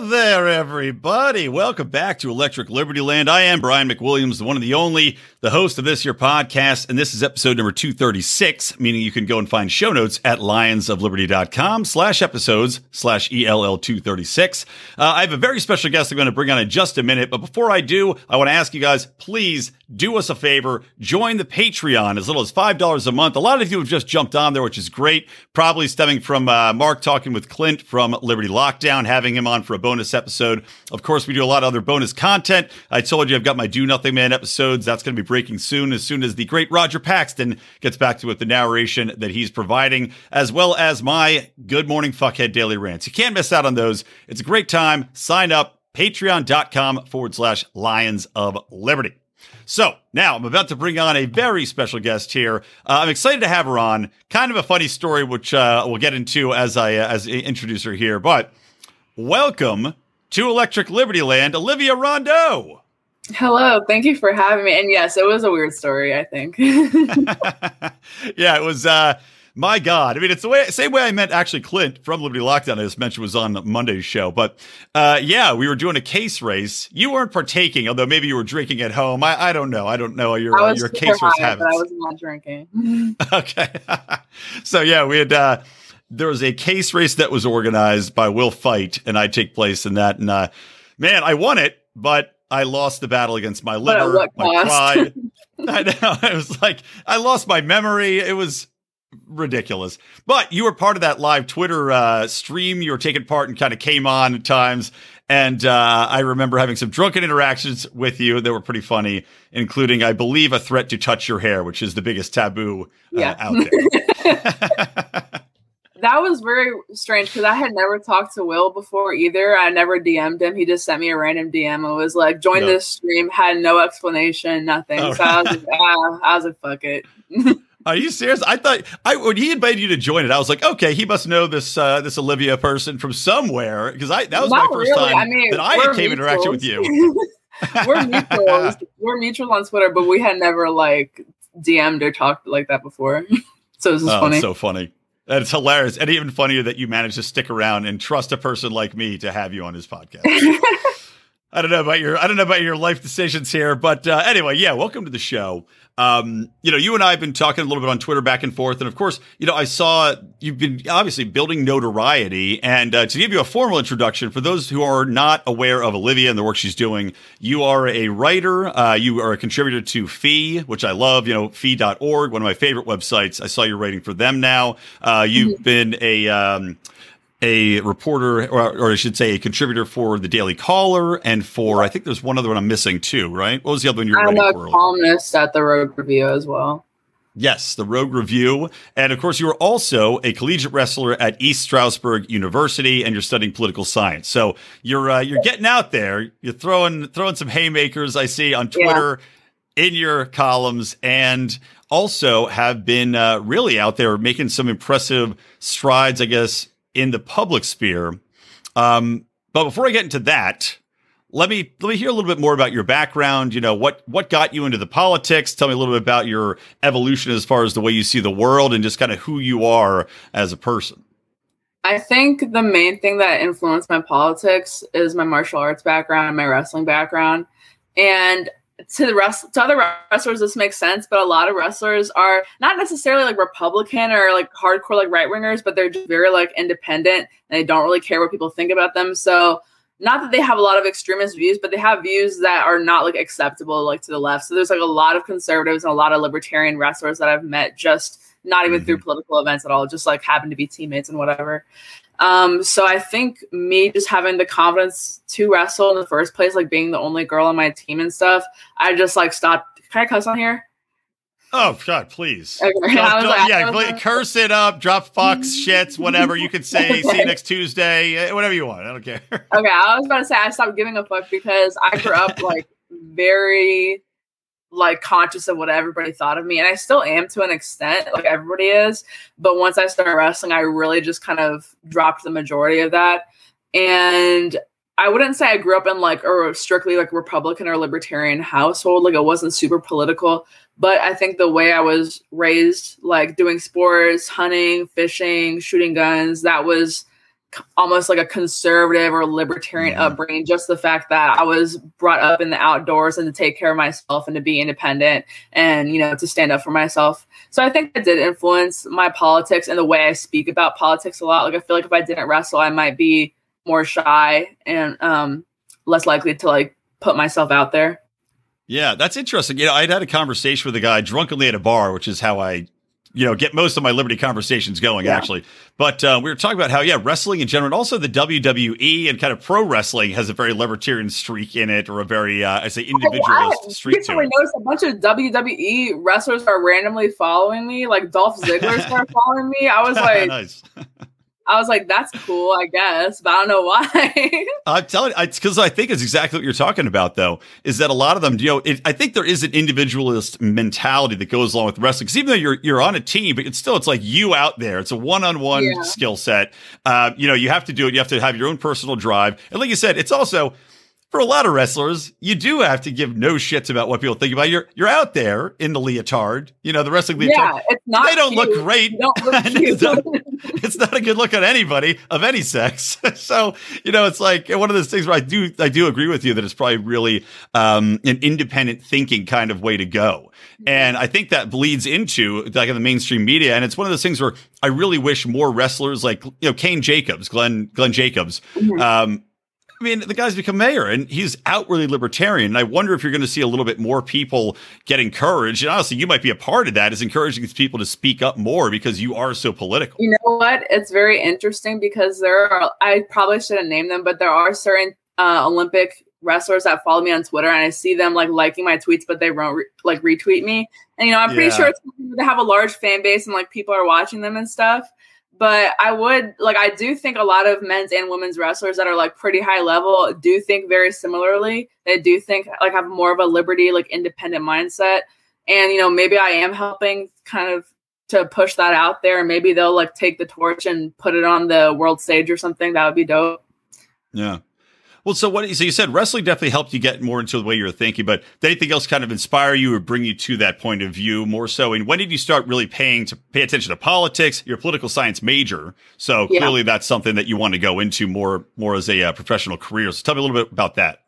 there, everybody. Welcome back to Electric Liberty Land. I am Brian McWilliams, the one and the only, the host of this your podcast, and this is episode number 236, meaning you can go and find show notes at lionsofliberty.com slash episodes slash ELL236. Uh, I have a very special guest I'm going to bring on in just a minute, but before I do, I want to ask you guys, please do us a favor, join the Patreon as little as $5 a month. A lot of you have just jumped on there, which is great, probably stemming from uh, Mark talking with Clint from Liberty Lockdown, having him on for a bonus episode. Of course, we do a lot of other bonus content. I told you I've got my Do Nothing Man episodes. That's going to be breaking soon, as soon as the great Roger Paxton gets back to it, the narration that he's providing, as well as my Good Morning Fuckhead Daily Rants. You can't miss out on those. It's a great time. Sign up, patreon.com forward slash Lions of Liberty. So now I'm about to bring on a very special guest here. Uh, I'm excited to have her on. Kind of a funny story, which uh, we'll get into as I uh, as introduce her here. But welcome to Electric Liberty Land, Olivia Rondeau. Hello, thank you for having me. And yes, it was a weird story. I think. yeah, it was. Uh, my God, I mean, it's the way same way I met actually Clint from Liberty Lockdown. I just mentioned was on Monday's show, but uh, yeah, we were doing a case race. You weren't partaking, although maybe you were drinking at home. I, I don't know. I don't know your uh, your case race habits. I was not drinking. okay, so yeah, we had. Uh, there was a case race that was organized by Will Fight, and I take place in that. And uh, man, I won it, but I lost the battle against my liver, my pride. I know. It was like I lost my memory. It was ridiculous. But you were part of that live Twitter uh, stream. You were taking part and kind of came on at times. And uh, I remember having some drunken interactions with you that were pretty funny, including, I believe, a threat to touch your hair, which is the biggest taboo uh, yeah. out there. that was very strange because I had never talked to Will before either. I never DM'd him. He just sent me a random DM and was like, join no. this stream, had no explanation, nothing. Oh. So I was like, ah, I was like, fuck it. Are you serious? I thought I when he invited you to join it, I was like, okay, he must know this uh, this Olivia person from somewhere because I that was Not my first really. time I mean, that I came interaction with you. we're mutuals. we're mutual on Twitter, but we had never like DM'd or talked like that before. so this is oh, funny. so funny. It's hilarious, and even funnier that you managed to stick around and trust a person like me to have you on his podcast. I don't know about your I don't know about your life decisions here, but uh, anyway, yeah, welcome to the show. Um, you know, you and I have been talking a little bit on Twitter back and forth, and of course, you know, I saw you've been obviously building notoriety. And uh, to give you a formal introduction, for those who are not aware of Olivia and the work she's doing, you are a writer. Uh, you are a contributor to Fee, which I love. You know, Fee.org, one of my favorite websites. I saw you're writing for them now. Uh, you've mm-hmm. been a um, a reporter, or, or, I should say, a contributor for the Daily Caller, and for I think there's one other one I'm missing too, right? What was the other one you're I'm a for? columnist at the Rogue Review as well. Yes, the Rogue Review, and of course, you are also a collegiate wrestler at East Stroudsburg University, and you're studying political science. So you're uh, you're getting out there. You're throwing throwing some haymakers. I see on Twitter. Yeah. In your columns, and also have been uh, really out there making some impressive strides, I guess, in the public sphere. Um, but before I get into that, let me let me hear a little bit more about your background. You know what what got you into the politics. Tell me a little bit about your evolution as far as the way you see the world and just kind of who you are as a person. I think the main thing that influenced my politics is my martial arts background my wrestling background. And to the rest to other wrestlers this makes sense but a lot of wrestlers are not necessarily like republican or like hardcore like right wingers but they're just very like independent and they don't really care what people think about them. So not that they have a lot of extremist views but they have views that are not like acceptable like to the left. So there's like a lot of conservatives and a lot of libertarian wrestlers that i've met just not even mm-hmm. through political events at all just like happen to be teammates and whatever um, so I think me just having the confidence to wrestle in the first place, like being the only girl on my team and stuff, I just like stopped. Can I cuss on here? Oh God, please! Okay. Drop, like, yeah, curse it up, drop fucks, shits, whatever you can say. okay. See you next Tuesday, eh, whatever you want. I don't care. okay, I was about to say I stopped giving a fuck because I grew up like very like conscious of what everybody thought of me and i still am to an extent like everybody is but once i started wrestling i really just kind of dropped the majority of that and i wouldn't say i grew up in like a strictly like republican or libertarian household like it wasn't super political but i think the way i was raised like doing sports hunting fishing shooting guns that was almost like a conservative or libertarian mm-hmm. upbringing just the fact that i was brought up in the outdoors and to take care of myself and to be independent and you know to stand up for myself. So i think it did influence my politics and the way i speak about politics a lot. Like i feel like if i didn't wrestle i might be more shy and um less likely to like put myself out there. Yeah that's interesting. You know i'd had a conversation with a guy drunkenly at a bar which is how i you know, get most of my Liberty conversations going, yeah. actually. But uh, we were talking about how, yeah, wrestling in general, and also the WWE and kind of pro wrestling has a very libertarian streak in it, or a very, uh, I say, individualist oh, streak to it. noticed a bunch of WWE wrestlers are randomly following me, like Dolph Ziggler started following me. I was like, nice. I was like, that's cool, I guess, but I don't know why. I'm telling you, because I think it's exactly what you're talking about, though, is that a lot of them, you know, it, I think there is an individualist mentality that goes along with wrestling. Because even though you're you're on a team, but it's still it's like you out there. It's a one on one skill set. Uh, you know, you have to do it. You have to have your own personal drive, and like you said, it's also for a lot of wrestlers, you do have to give no shits about what people think about you. You're you're out there in the leotard, you know, the wrestling leotard. Yeah, it's not. They don't cute. look great. Don't look it's, not, it's, not, a good look on anybody of any sex. so you know, it's like one of those things where I do I do agree with you that it's probably really um, an independent thinking kind of way to go. And I think that bleeds into like in the mainstream media. And it's one of those things where I really wish more wrestlers like, you know, Kane Jacobs, Glenn, Glenn Jacobs, mm-hmm. um, I mean, the guy's become mayor and he's outwardly libertarian. And I wonder if you're going to see a little bit more people get encouraged. And honestly, you might be a part of that is encouraging these people to speak up more because you are so political. You know what? It's very interesting because there are, I probably shouldn't name them, but there are certain uh, Olympic wrestlers that follow me on Twitter and I see them like liking my tweets, but they won't re- like retweet me. And, you know, I'm pretty yeah. sure it's they have a large fan base and like people are watching them and stuff but I would like I do think a lot of men's and women's wrestlers that are like pretty high level do think very similarly. They do think like have more of a liberty, like independent mindset. And you know, maybe I am helping kind of to push that out there. Maybe they'll like take the torch and put it on the world stage or something. That would be dope. Yeah. Well, so what? So you said wrestling definitely helped you get more into the way you were thinking, but did anything else kind of inspire you or bring you to that point of view more so? And when did you start really paying to pay attention to politics? You're a political science major, so yeah. clearly that's something that you want to go into more more as a uh, professional career. So tell me a little bit about that.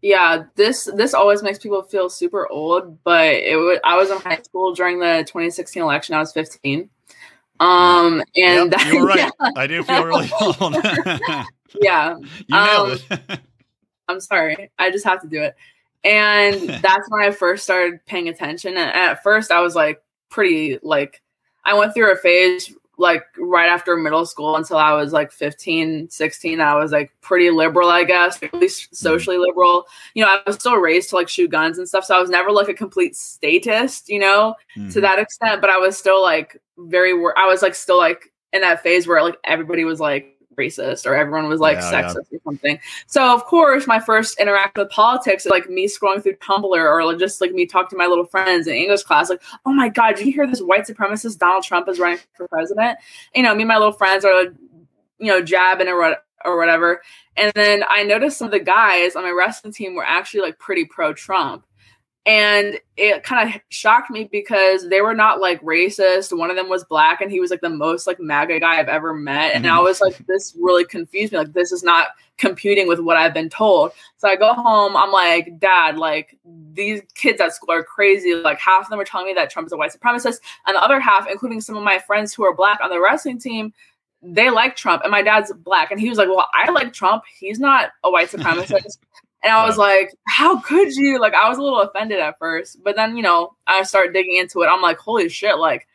Yeah, this this always makes people feel super old, but it I was in high school during the 2016 election. I was 15. Um, and yep, you were right. Yeah. I do feel really old. yeah. You nailed um, it. I'm sorry. I just have to do it. And that's when I first started paying attention. And at first I was like pretty like I went through a phase like right after middle school until I was like 15, 16. I was like pretty liberal, I guess, at least mm-hmm. socially liberal. You know, I was still raised to like shoot guns and stuff. So I was never like a complete statist, you know, mm-hmm. to that extent. But I was still like very, wor- I was like still like in that phase where like everybody was like racist or everyone was like yeah, sexist yeah. or something. So of course, my first interact with politics, is like me scrolling through Tumblr or just like me talking to my little friends in English class, like, oh my god, did you hear this white supremacist Donald Trump is running for president? You know, me and my little friends are, you know, jabbing or or whatever. And then I noticed some of the guys on my wrestling team were actually like pretty pro Trump and it kind of shocked me because they were not like racist. One of them was black and he was like the most like maga guy i've ever met. And i mm-hmm. was like this really confused me. Like this is not computing with what i've been told. So i go home. I'm like dad like these kids at school are crazy. Like half of them are telling me that trump is a white supremacist and the other half including some of my friends who are black on the wrestling team they like Trump, and my dad's black, and he was like, "Well, I like Trump. He's not a white supremacist." And I was like, how could you? Like, I was a little offended at first, but then, you know, I started digging into it. I'm like, holy shit, like,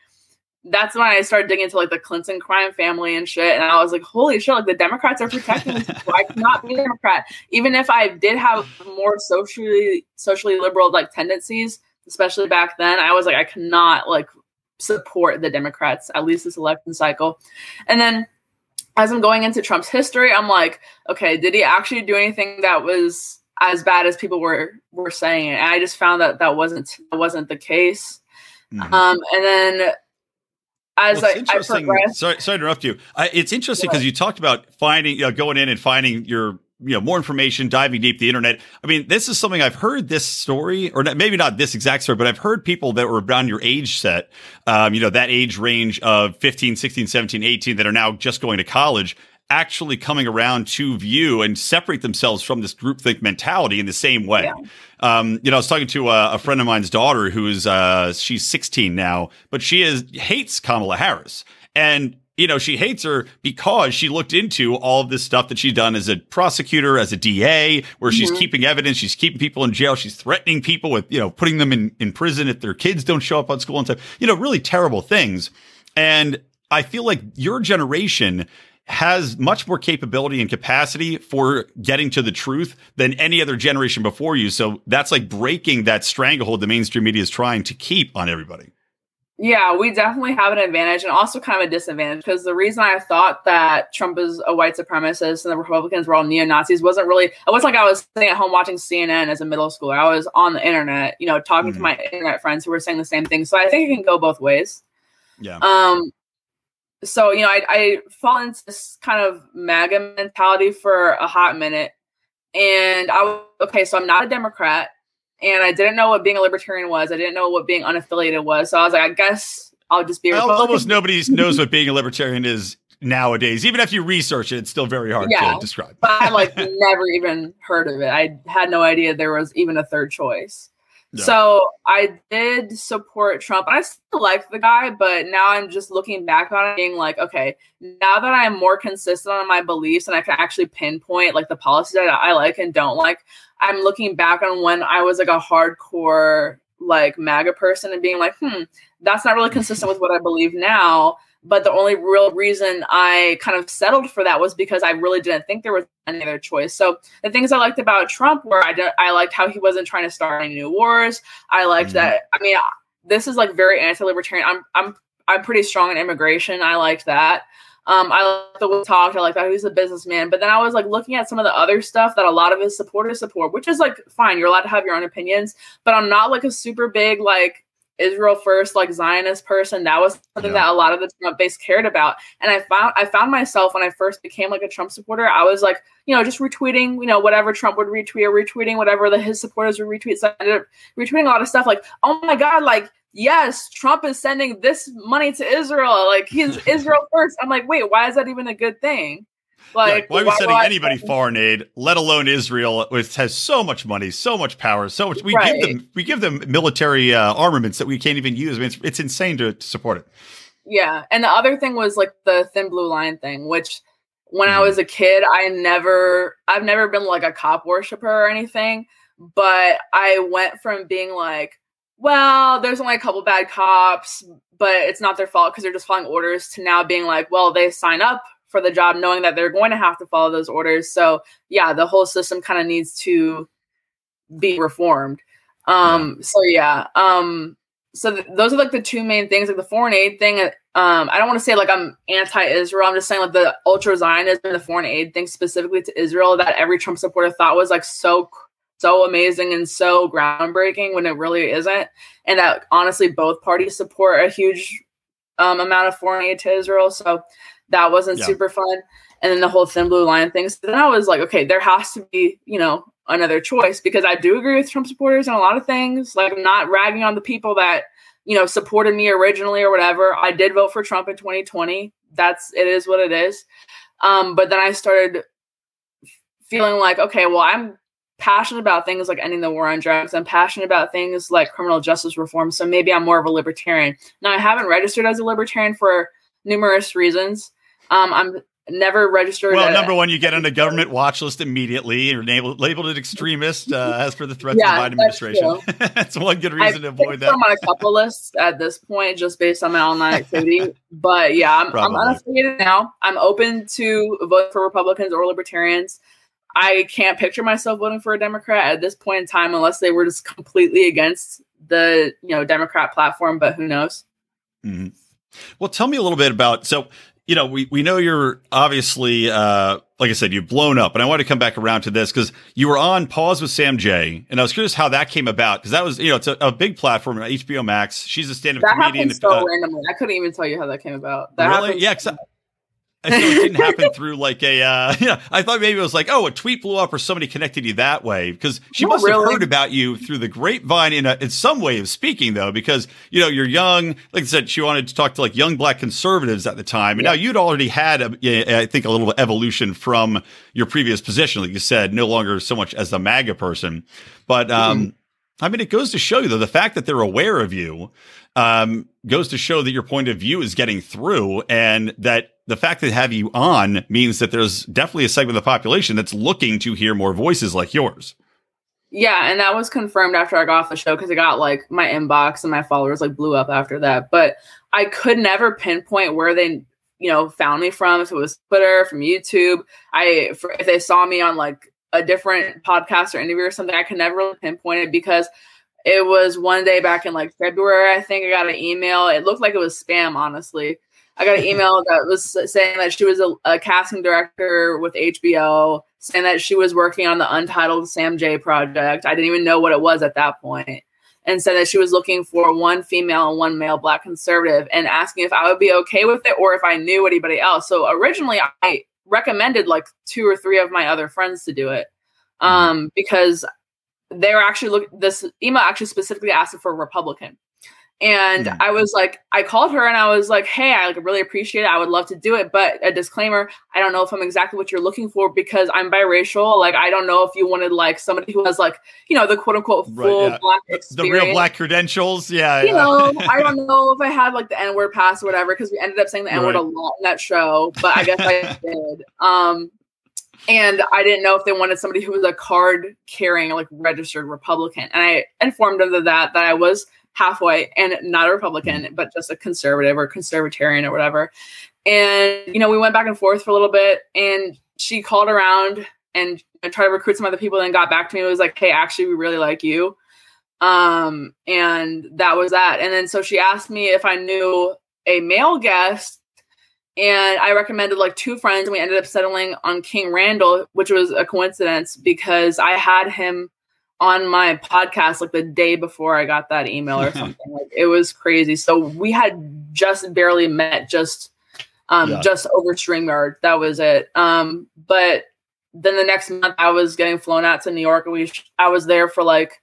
that's when I started digging into like the Clinton crime family and shit. And I was like, holy shit, like the Democrats are protecting this. I cannot be a Democrat. Even if I did have more socially socially liberal like tendencies, especially back then, I was like, I cannot like support the Democrats, at least this election cycle. And then as I'm going into Trump's history, I'm like, okay, did he actually do anything that was as bad as people were were saying it. And I just found that that wasn't that wasn't the case. Mm-hmm. Um, and then as well, I, I sorry, sorry to interrupt you. I, it's interesting because you talked about finding, you know, going in and finding your you know more information diving deep the internet i mean this is something i've heard this story or maybe not this exact story but i've heard people that were around your age set um, you know that age range of 15 16 17 18 that are now just going to college actually coming around to view and separate themselves from this groupthink mentality in the same way. Yeah. Um, you know, I was talking to a, a friend of mine's daughter who's uh, she's 16 now, but she is hates Kamala Harris, and you know she hates her because she looked into all of this stuff that she's done as a prosecutor, as a DA, where mm-hmm. she's keeping evidence, she's keeping people in jail, she's threatening people with you know putting them in in prison if their kids don't show up on school and stuff. You know, really terrible things, and. I feel like your generation has much more capability and capacity for getting to the truth than any other generation before you. So that's like breaking that stranglehold the mainstream media is trying to keep on everybody. Yeah, we definitely have an advantage and also kind of a disadvantage because the reason I thought that Trump is a white supremacist and the Republicans were all neo Nazis wasn't really, it wasn't like I was sitting at home watching CNN as a middle schooler. I was on the internet, you know, talking mm-hmm. to my internet friends who were saying the same thing. So I think it can go both ways. Yeah. Um, so you know I, I fall into this kind of maga mentality for a hot minute and i was okay so i'm not a democrat and i didn't know what being a libertarian was. I didn't know what being unaffiliated was. So i was like i guess i'll just be almost nobody knows what being a libertarian is nowadays. Even if you research it it's still very hard yeah, to describe. But i like never even heard of it. I had no idea there was even a third choice so I did support Trump. I still like the guy, but now I'm just looking back on it being like, okay, now that I'm more consistent on my beliefs and I can actually pinpoint like the policies that I like and don't like, I'm looking back on when I was like a hardcore like MAGA person and being like, hmm, that's not really consistent with what I believe now. But the only real reason I kind of settled for that was because I really didn't think there was any other choice. So the things I liked about Trump were I, did, I liked how he wasn't trying to start any new wars. I liked mm-hmm. that. I mean, this is like very anti-libertarian. I'm I'm I'm pretty strong in immigration. I liked that. Um, I like the way he talked. I like that he's a businessman. But then I was like looking at some of the other stuff that a lot of his supporters support, which is like fine. You're allowed to have your own opinions, but I'm not like a super big like Israel first, like Zionist person. That was something yeah. that a lot of the Trump base cared about. And I found I found myself when I first became like a Trump supporter, I was like, you know, just retweeting, you know, whatever Trump would retweet or retweeting whatever the his supporters would retweet. So I ended up retweeting a lot of stuff like, oh my God, like, yes, Trump is sending this money to Israel. Like he's Israel first. I'm like, wait, why is that even a good thing? Like, yeah, why are we sending anybody foreign aid, let alone Israel, which has so much money, so much power, so much? We right. give them we give them military uh, armaments that we can't even use. I mean, it's, it's insane to, to, support it. Yeah, and the other thing was like the thin blue line thing, which when mm. I mm-hmm. was a kid, I never, I've never been like a cop worshiper or anything, but I went from being like, well, there's only a couple bad cops, but it's not their fault because they're just following orders, to now being like, well, they sign up for the job knowing that they're going to have to follow those orders. So yeah the whole system kind of needs to be reformed. Um so yeah um so th- those are like the two main things like the foreign aid thing um i don't want to say like i'm anti-israel i'm just saying like the ultra zionism and the foreign aid thing specifically to israel that every trump supporter thought was like so so amazing and so groundbreaking when it really isn't and that honestly both parties support a huge um, amount of foreign aid to israel. So that wasn't yeah. super fun. And then the whole thin blue line thing. So then I was like, okay, there has to be, you know, another choice because I do agree with Trump supporters on a lot of things. Like I'm not ragging on the people that, you know, supported me originally or whatever. I did vote for Trump in 2020. That's it is what it is. Um, but then I started feeling like, okay, well, I'm passionate about things like ending the war on drugs. I'm passionate about things like criminal justice reform. So maybe I'm more of a libertarian. Now I haven't registered as a libertarian for numerous reasons. Um, I'm never registered. Well, number one, you get on a government watch list immediately. You're labeled, labeled an extremist uh, as per the threats yeah, of the Biden administration. that's one good reason I to avoid that. I'm on a couple lists at this point, just based on my online activity. but yeah, I'm, I'm unaffiliated now. I'm open to vote for Republicans or Libertarians. I can't picture myself voting for a Democrat at this point in time unless they were just completely against the you know Democrat platform. But who knows? Mm-hmm. Well, tell me a little bit about so you know, we, we know you're obviously, uh, like I said, you've blown up, and I want to come back around to this because you were on Pause with Sam Jay, and I was curious how that came about because that was, you know, it's a, a big platform, HBO Max. She's a stand-up that comedian. happened so uh, randomly. I couldn't even tell you how that came about. That really? Yeah, I thought it didn't happen through like a, uh, yeah, I thought maybe it was like, oh, a tweet blew up or somebody connected you that way. Because she must really. have heard about you through the grapevine in, a, in some way of speaking, though, because, you know, you're young. Like I said, she wanted to talk to like young black conservatives at the time. And yeah. now you'd already had, a, I think, a little evolution from your previous position. Like you said, no longer so much as the MAGA person. But, um, mm-hmm. I mean, it goes to show you, though, the fact that they're aware of you um, goes to show that your point of view is getting through and that the fact that have you on means that there's definitely a segment of the population that's looking to hear more voices like yours. Yeah, and that was confirmed after I got off the show because it got like my inbox and my followers like blew up after that. But I could never pinpoint where they, you know, found me from. If it was Twitter, from YouTube, I for, if they saw me on like a different podcast or interview or something, I could never really pinpoint it because it was one day back in like February. I think I got an email. It looked like it was spam, honestly I got an email that was saying that she was a, a, casting director with HBO, saying that she was working on the untitled Sam Jay project. I didn't even know what it was at that point, and said that she was looking for one female and one male black conservative, and asking if I would be okay with it or if I knew anybody else. So originally, I recommended like two or three of my other friends to do it, mm-hmm. um, because they were actually look. This email actually specifically asked for a Republican. And mm. I was like, I called her and I was like, hey, I really appreciate it. I would love to do it. But a disclaimer, I don't know if I'm exactly what you're looking for because I'm biracial. Like, I don't know if you wanted like somebody who has like, you know, the quote unquote full right, yeah. black experience. The real black credentials. Yeah. You yeah. know, I don't know if I had like the N word pass or whatever because we ended up saying the N word right. a lot in that show, but I guess I did. Um, and I didn't know if they wanted somebody who was a card carrying, like registered Republican. And I informed them of that, that I was half white and not a Republican, mm-hmm. but just a conservative or conservatarian or whatever. And, you know, we went back and forth for a little bit and she called around and tried to recruit some other people and got back to me. It was like, hey, actually, we really like you. Um, and that was that. And then so she asked me if I knew a male guest and I recommended like two friends, and we ended up settling on King Randall, which was a coincidence because I had him on my podcast like the day before I got that email or something. like it was crazy. So we had just barely met, just um, yeah. just over StreamYard. That was it. Um, but then the next month I was getting flown out to New York, and we I was there for like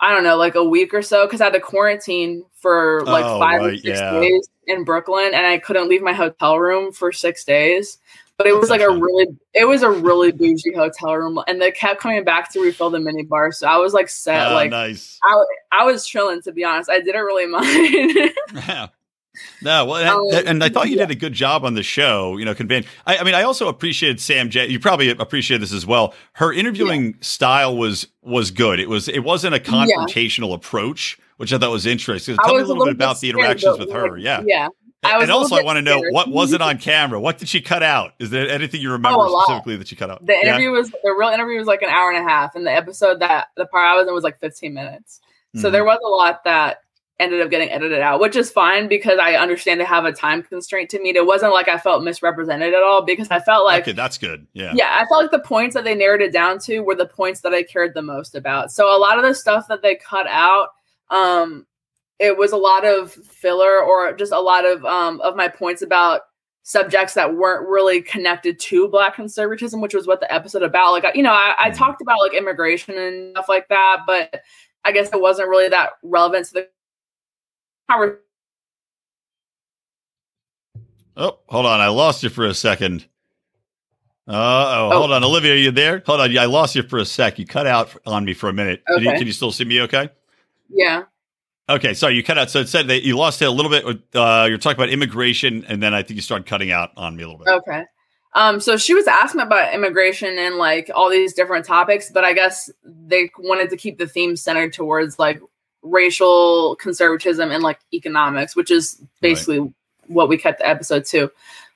I don't know, like a week or so because I had to quarantine for like oh, five right, or six yeah. days in Brooklyn, and I couldn't leave my hotel room for six days but it was like a really it was a really bougie hotel room and they kept coming back to refill the mini bar so i was like set oh, like nice I, I was chilling to be honest i didn't really mind yeah no, well, and, um, and I thought you did a good job on the show, you know, conveying. I, I, mean, I also appreciated Sam Jay. You probably appreciate this as well. Her interviewing yeah. style was was good. It was it wasn't a confrontational yeah. approach, which I thought was interesting. Tell me a little, a little bit about the interactions with her. Yeah, yeah, and also, I want to know what was it on camera? What did she cut out? Is there anything you remember oh, specifically that she cut out? The interview yeah. was the real interview was like an hour and a half, and the episode that the part I was in was like 15 minutes. So mm-hmm. there was a lot that ended up getting edited out, which is fine because I understand to have a time constraint to meet. It wasn't like I felt misrepresented at all because I felt like okay, that's good. Yeah, yeah, I felt like the points that they narrowed it down to were the points that I cared the most about. So a lot of the stuff that they cut out, um, it was a lot of filler or just a lot of um, of my points about subjects that weren't really connected to black conservatism which was what the episode about. Like you know I, I, mm-hmm. talked about like immigration and stuff like that but i guess it wasn't really that relevant to the conversation oh hold on. I lost you for a second. Uh oh. Hold on. Olivia are you there? Hold on. I lost you for a sec. You cut out on me for a minute. Okay. can, you, can you still see me okay? Yeah Okay, sorry, you cut out. So it said that you lost it a little bit. Uh, you're talking about immigration, and then I think you started cutting out on me a little bit. Okay. Um, so she was asking about immigration and like all these different topics, but I guess they wanted to keep the theme centered towards like racial conservatism and like economics, which is basically right. what we cut the episode to.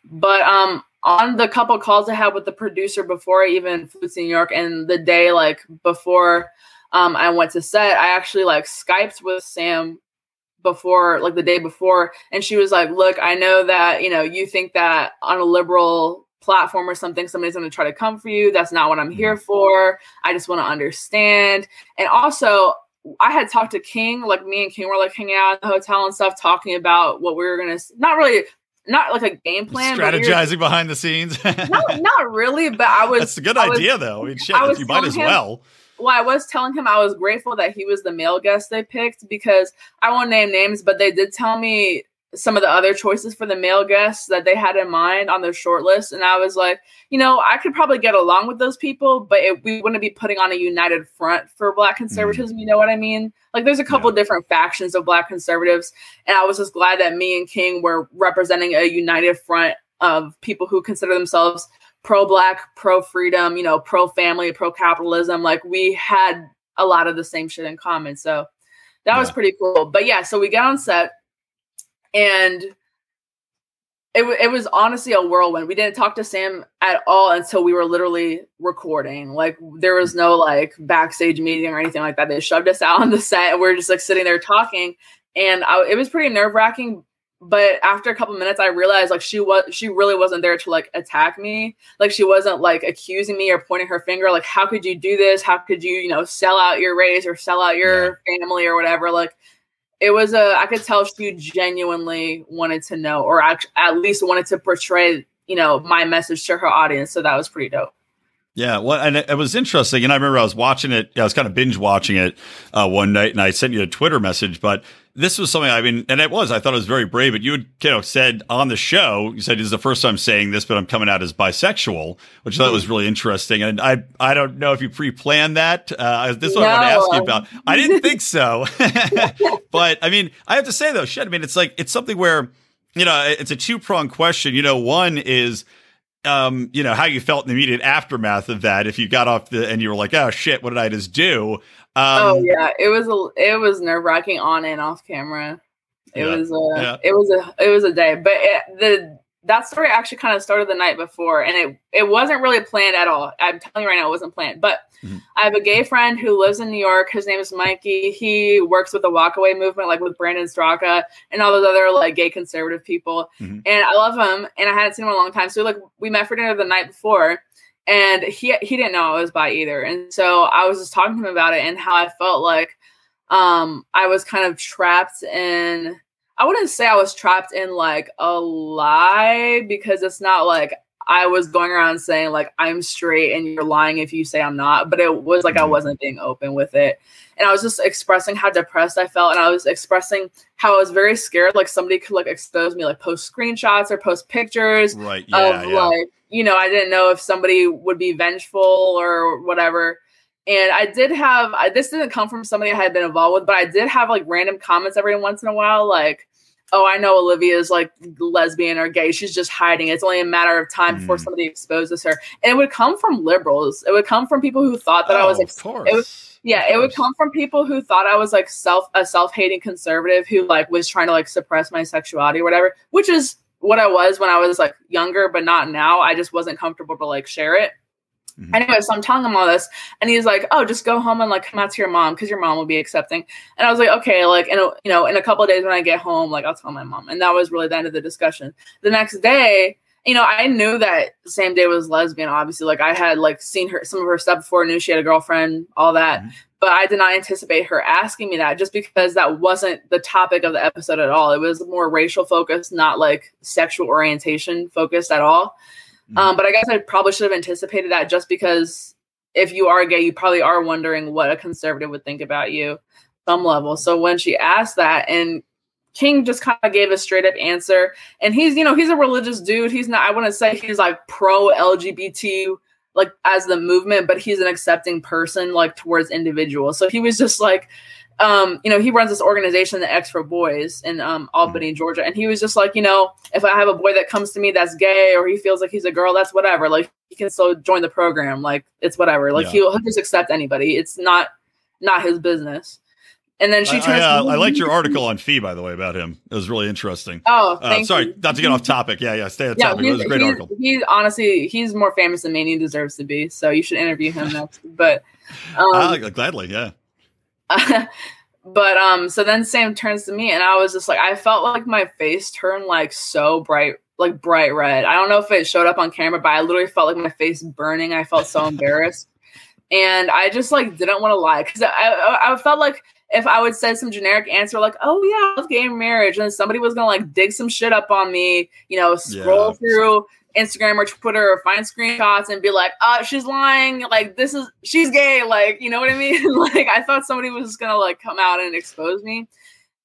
But um, on the couple calls I had with the producer before I even flew to New York, and the day like before um, I went to set. I actually like Skyped with Sam before, like the day before, and she was like, "Look, I know that you know you think that on a liberal platform or something, somebody's going to try to come for you. That's not what I'm here for. I just want to understand." And also, I had talked to King, like me and King were like hanging out at the hotel and stuff, talking about what we were gonna not really not like a game plan, strategizing we were, behind the scenes. not, not really, but I was. That's a good idea, was, though. I mean, shit, I you might as him, well. Well, I was telling him I was grateful that he was the male guest they picked because I won't name names, but they did tell me some of the other choices for the male guests that they had in mind on their short list. And I was like, you know, I could probably get along with those people, but it, we wouldn't be putting on a united front for black mm-hmm. conservatism. Mm. You know what I mean? Like there's a couple yeah. different factions of black conservatives. And I was just glad that me and King were representing a united front of people who consider themselves pro black, pro freedom, you know, pro family, pro capitalism. Like we had a lot of the same shit in common. So that yeah. was pretty cool. But yeah, so we got on set and it, it was honestly a whirlwind. We didn't talk to Sam at all until we were literally recording. Like there was no like backstage meeting or anything like that. They shoved us out on the set and we are just like sitting there talking. And I, it was pretty nerve wracking. But after a couple minutes, I realized like she was she really wasn't there to like attack me. Like she wasn't like accusing me or pointing her finger. Like how could you do this? How could you you know sell out your race or sell out your yeah. family or whatever? Like it was a I could tell she genuinely wanted to know or at, at least wanted to portray, you know, my message to her audience. So that was pretty dope. Yeah, well, and it, it, was interesting. And I remember I was watching it. I was kind of binge watching it uh, one night, and I sent you a Twitter message. But this was something I mean, and it was. I thought it was very brave. But you had you know said on the show, you said this is the first time saying this, but I'm coming out as bisexual, which I thought was really interesting. And I I don't know if you pre-planned that. Uh, this is what no. I want to ask you about. I didn't think so, but I mean, I have to say though, shit. I mean, it's like it's something where you know it's a two pronged question. You know, one is um, you know, how you felt in the immediate aftermath of that. If you got off the and you were like, "Oh shit, what did I just do?" Um, oh yeah, it was a it was nerve wracking on and off camera. It yeah, was a yeah. it was a it was a day, but it, the that story actually kind of started the night before and it it wasn't really planned at all. I'm telling you right now, it wasn't planned. But mm-hmm. I have a gay friend who lives in New York. His name is Mikey. He works with the walkaway movement, like with Brandon Straka and all those other like gay conservative people. Mm-hmm. And I love him. And I hadn't seen him in a long time. So like we met for dinner the night before. And he he didn't know I was bi either. And so I was just talking to him about it and how I felt like um I was kind of trapped in I wouldn't say I was trapped in like a lie because it's not like I was going around saying like I'm straight and you're lying if you say I'm not, but it was like I mm-hmm. wasn't being open with it. And I was just expressing how depressed I felt and I was expressing how I was very scared like somebody could like expose me like post screenshots or post pictures right, yeah, of yeah. like you know, I didn't know if somebody would be vengeful or whatever. And I did have I, this didn't come from somebody I had been involved with, but I did have like random comments every once in a while, like, "Oh, I know Olivia's like lesbian or gay. She's just hiding. It's only a matter of time mm. before somebody exposes her." And it would come from liberals. It would come from people who thought that oh, I was. Ex- of course. It would, yeah, it would come from people who thought I was like self a self hating conservative who like was trying to like suppress my sexuality or whatever, which is what I was when I was like younger, but not now. I just wasn't comfortable to like share it. Mm-hmm. Anyway, so I'm telling him all this, and he's like, "Oh, just go home and like come out to your mom because your mom will be accepting." And I was like, "Okay, like, in a, you know, in a couple of days when I get home, like, I'll tell my mom." And that was really the end of the discussion. The next day, you know, I knew that same day was lesbian. Obviously, like I had like seen her some of her stuff before, knew she had a girlfriend, all that. Mm-hmm. But I did not anticipate her asking me that just because that wasn't the topic of the episode at all. It was more racial focused, not like sexual orientation focused at all. Mm-hmm. Um, but I guess I probably should have anticipated that just because if you are gay, you probably are wondering what a conservative would think about you some level. So when she asked that and King just kind of gave a straight up answer. And he's, you know, he's a religious dude. He's not, I wouldn't say he's like pro LGBT, like as the movement, but he's an accepting person, like towards individuals. So he was just like, um, you know, he runs this organization, the X for Boys in um, Albany, Georgia. And he was just like, you know, if I have a boy that comes to me that's gay or he feels like he's a girl, that's whatever. Like he can still join the program. Like it's whatever. Like yeah. he'll, he'll just accept anybody. It's not not his business. And then she turns. I, uh, I liked your article on Fee, by the way, about him. It was really interesting. Oh, uh, sorry, you. not to get off topic. Yeah, yeah, stay on yeah, topic. It was a great he's, article. He's honestly, he's more famous than he deserves to be. So you should interview him next. But um, uh, gladly, yeah. but um, so then Sam turns to me, and I was just like, I felt like my face turned like so bright, like bright red. I don't know if it showed up on camera, but I literally felt like my face burning. I felt so embarrassed, and I just like didn't want to lie because I, I I felt like if I would say some generic answer like, "Oh yeah, I love gay marriage," and somebody was gonna like dig some shit up on me, you know, scroll Yeah. through Instagram or Twitter or find screenshots and be like, "Uh, she's lying. Like this is she's gay." Like you know what I mean? like I thought somebody was just gonna like come out and expose me.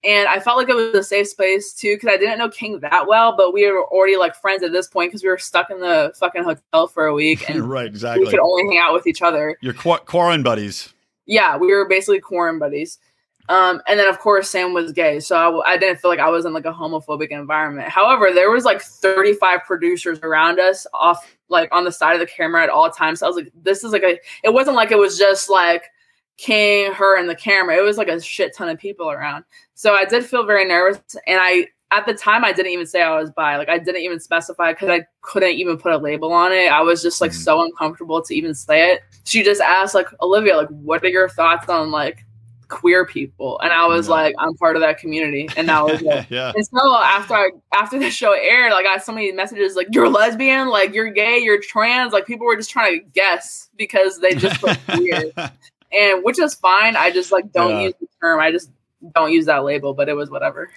And I felt like it was a safe space too, because I didn't know King that well, but we were already like friends at this point because we were stuck in the fucking hotel for a week and right, exactly. we could only hang out with each other Your qu- quarren buddies. yeah, we were basically quarren buddies. Um, and then of course Sam was gay, so I didn't feel like I was in like a homophobic environment. However, there was like 35 producers around us off like on the side of the camera at all times. So I was like, this is like a. It wasn't like it was just like King, her, and the camera. It was like a shit ton of people around. So I did feel very nervous, and I at the time I didn't even say I was bi. Like I didn't even specify because I couldn't even put a label on it. I was just like Mhm. so uncomfortable to even say it. She just asked like Olivia, like, what are your thoughts on like queer people? And I was Yeah. like, I'm part of that community, and that was it. yeah. And so after I, after the show aired, like I got so many messages like you're lesbian, like you're gay, you're trans. Like people were just trying to guess because they just look weird, and which is fine. I just like don't Yeah. use the term. I just don't use that label, but it was whatever.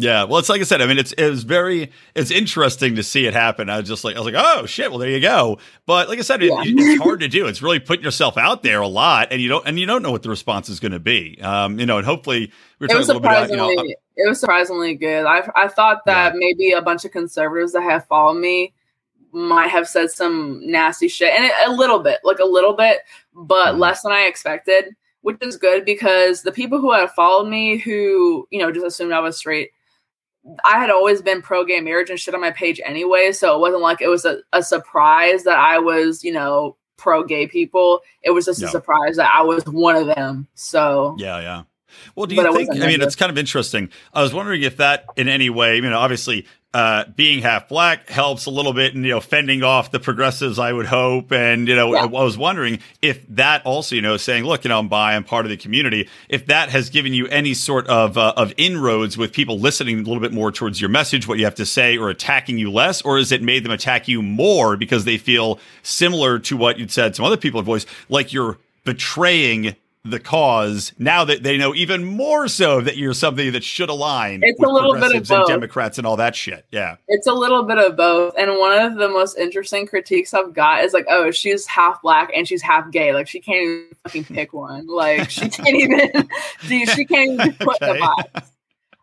Yeah, well, it's like I said. I mean, it's it was very it's interesting to see it happen. I was just like, I was like, oh shit, well there you go. But like I said, it, it's hard to do. It's really putting yourself out there a lot, and you don't and you don't know what the response is going to be. Um, you know, and hopefully we were It was talking a little bit about surprisingly, you know, uh, it was surprisingly good. I I thought that maybe a bunch of conservatives that have followed me might have said some nasty shit, and a little bit, like a little bit, but Mhm. less than I expected, which is good because the people who have followed me, who you know just assumed I was straight, I had always been pro gay marriage and shit on my page anyway, so it wasn't like it was a, a surprise that I was, you know, pro gay people. It was just No. a surprise that I was one of them. So Yeah, yeah. Well, do you it think? I mean, it's kind of interesting. I was wondering if that, in any way, you know, obviously, uh, being half black helps a little bit in you know fending off the progressives. I would hope, and you know, Yeah. I, I was wondering if that also, you know, saying, look, you know, I'm bi, I'm part of the community. If that has given you any sort of uh, of inroads with people listening a little bit more towards your message, what you have to say, or attacking you less, or has it made them attack you more because they feel similar to what you'd said some other people have voiced, like you're betraying the cause now that they know even more so that you're something that should align It's a with little bit of progressives and both. Democrats and all that shit. Yeah. It's a little bit of both. And one of the most interesting critiques I've got is like, oh, she's half black and she's half gay. Like she can't even fucking pick one. Like she can't even she, she can't even put Okay. the box.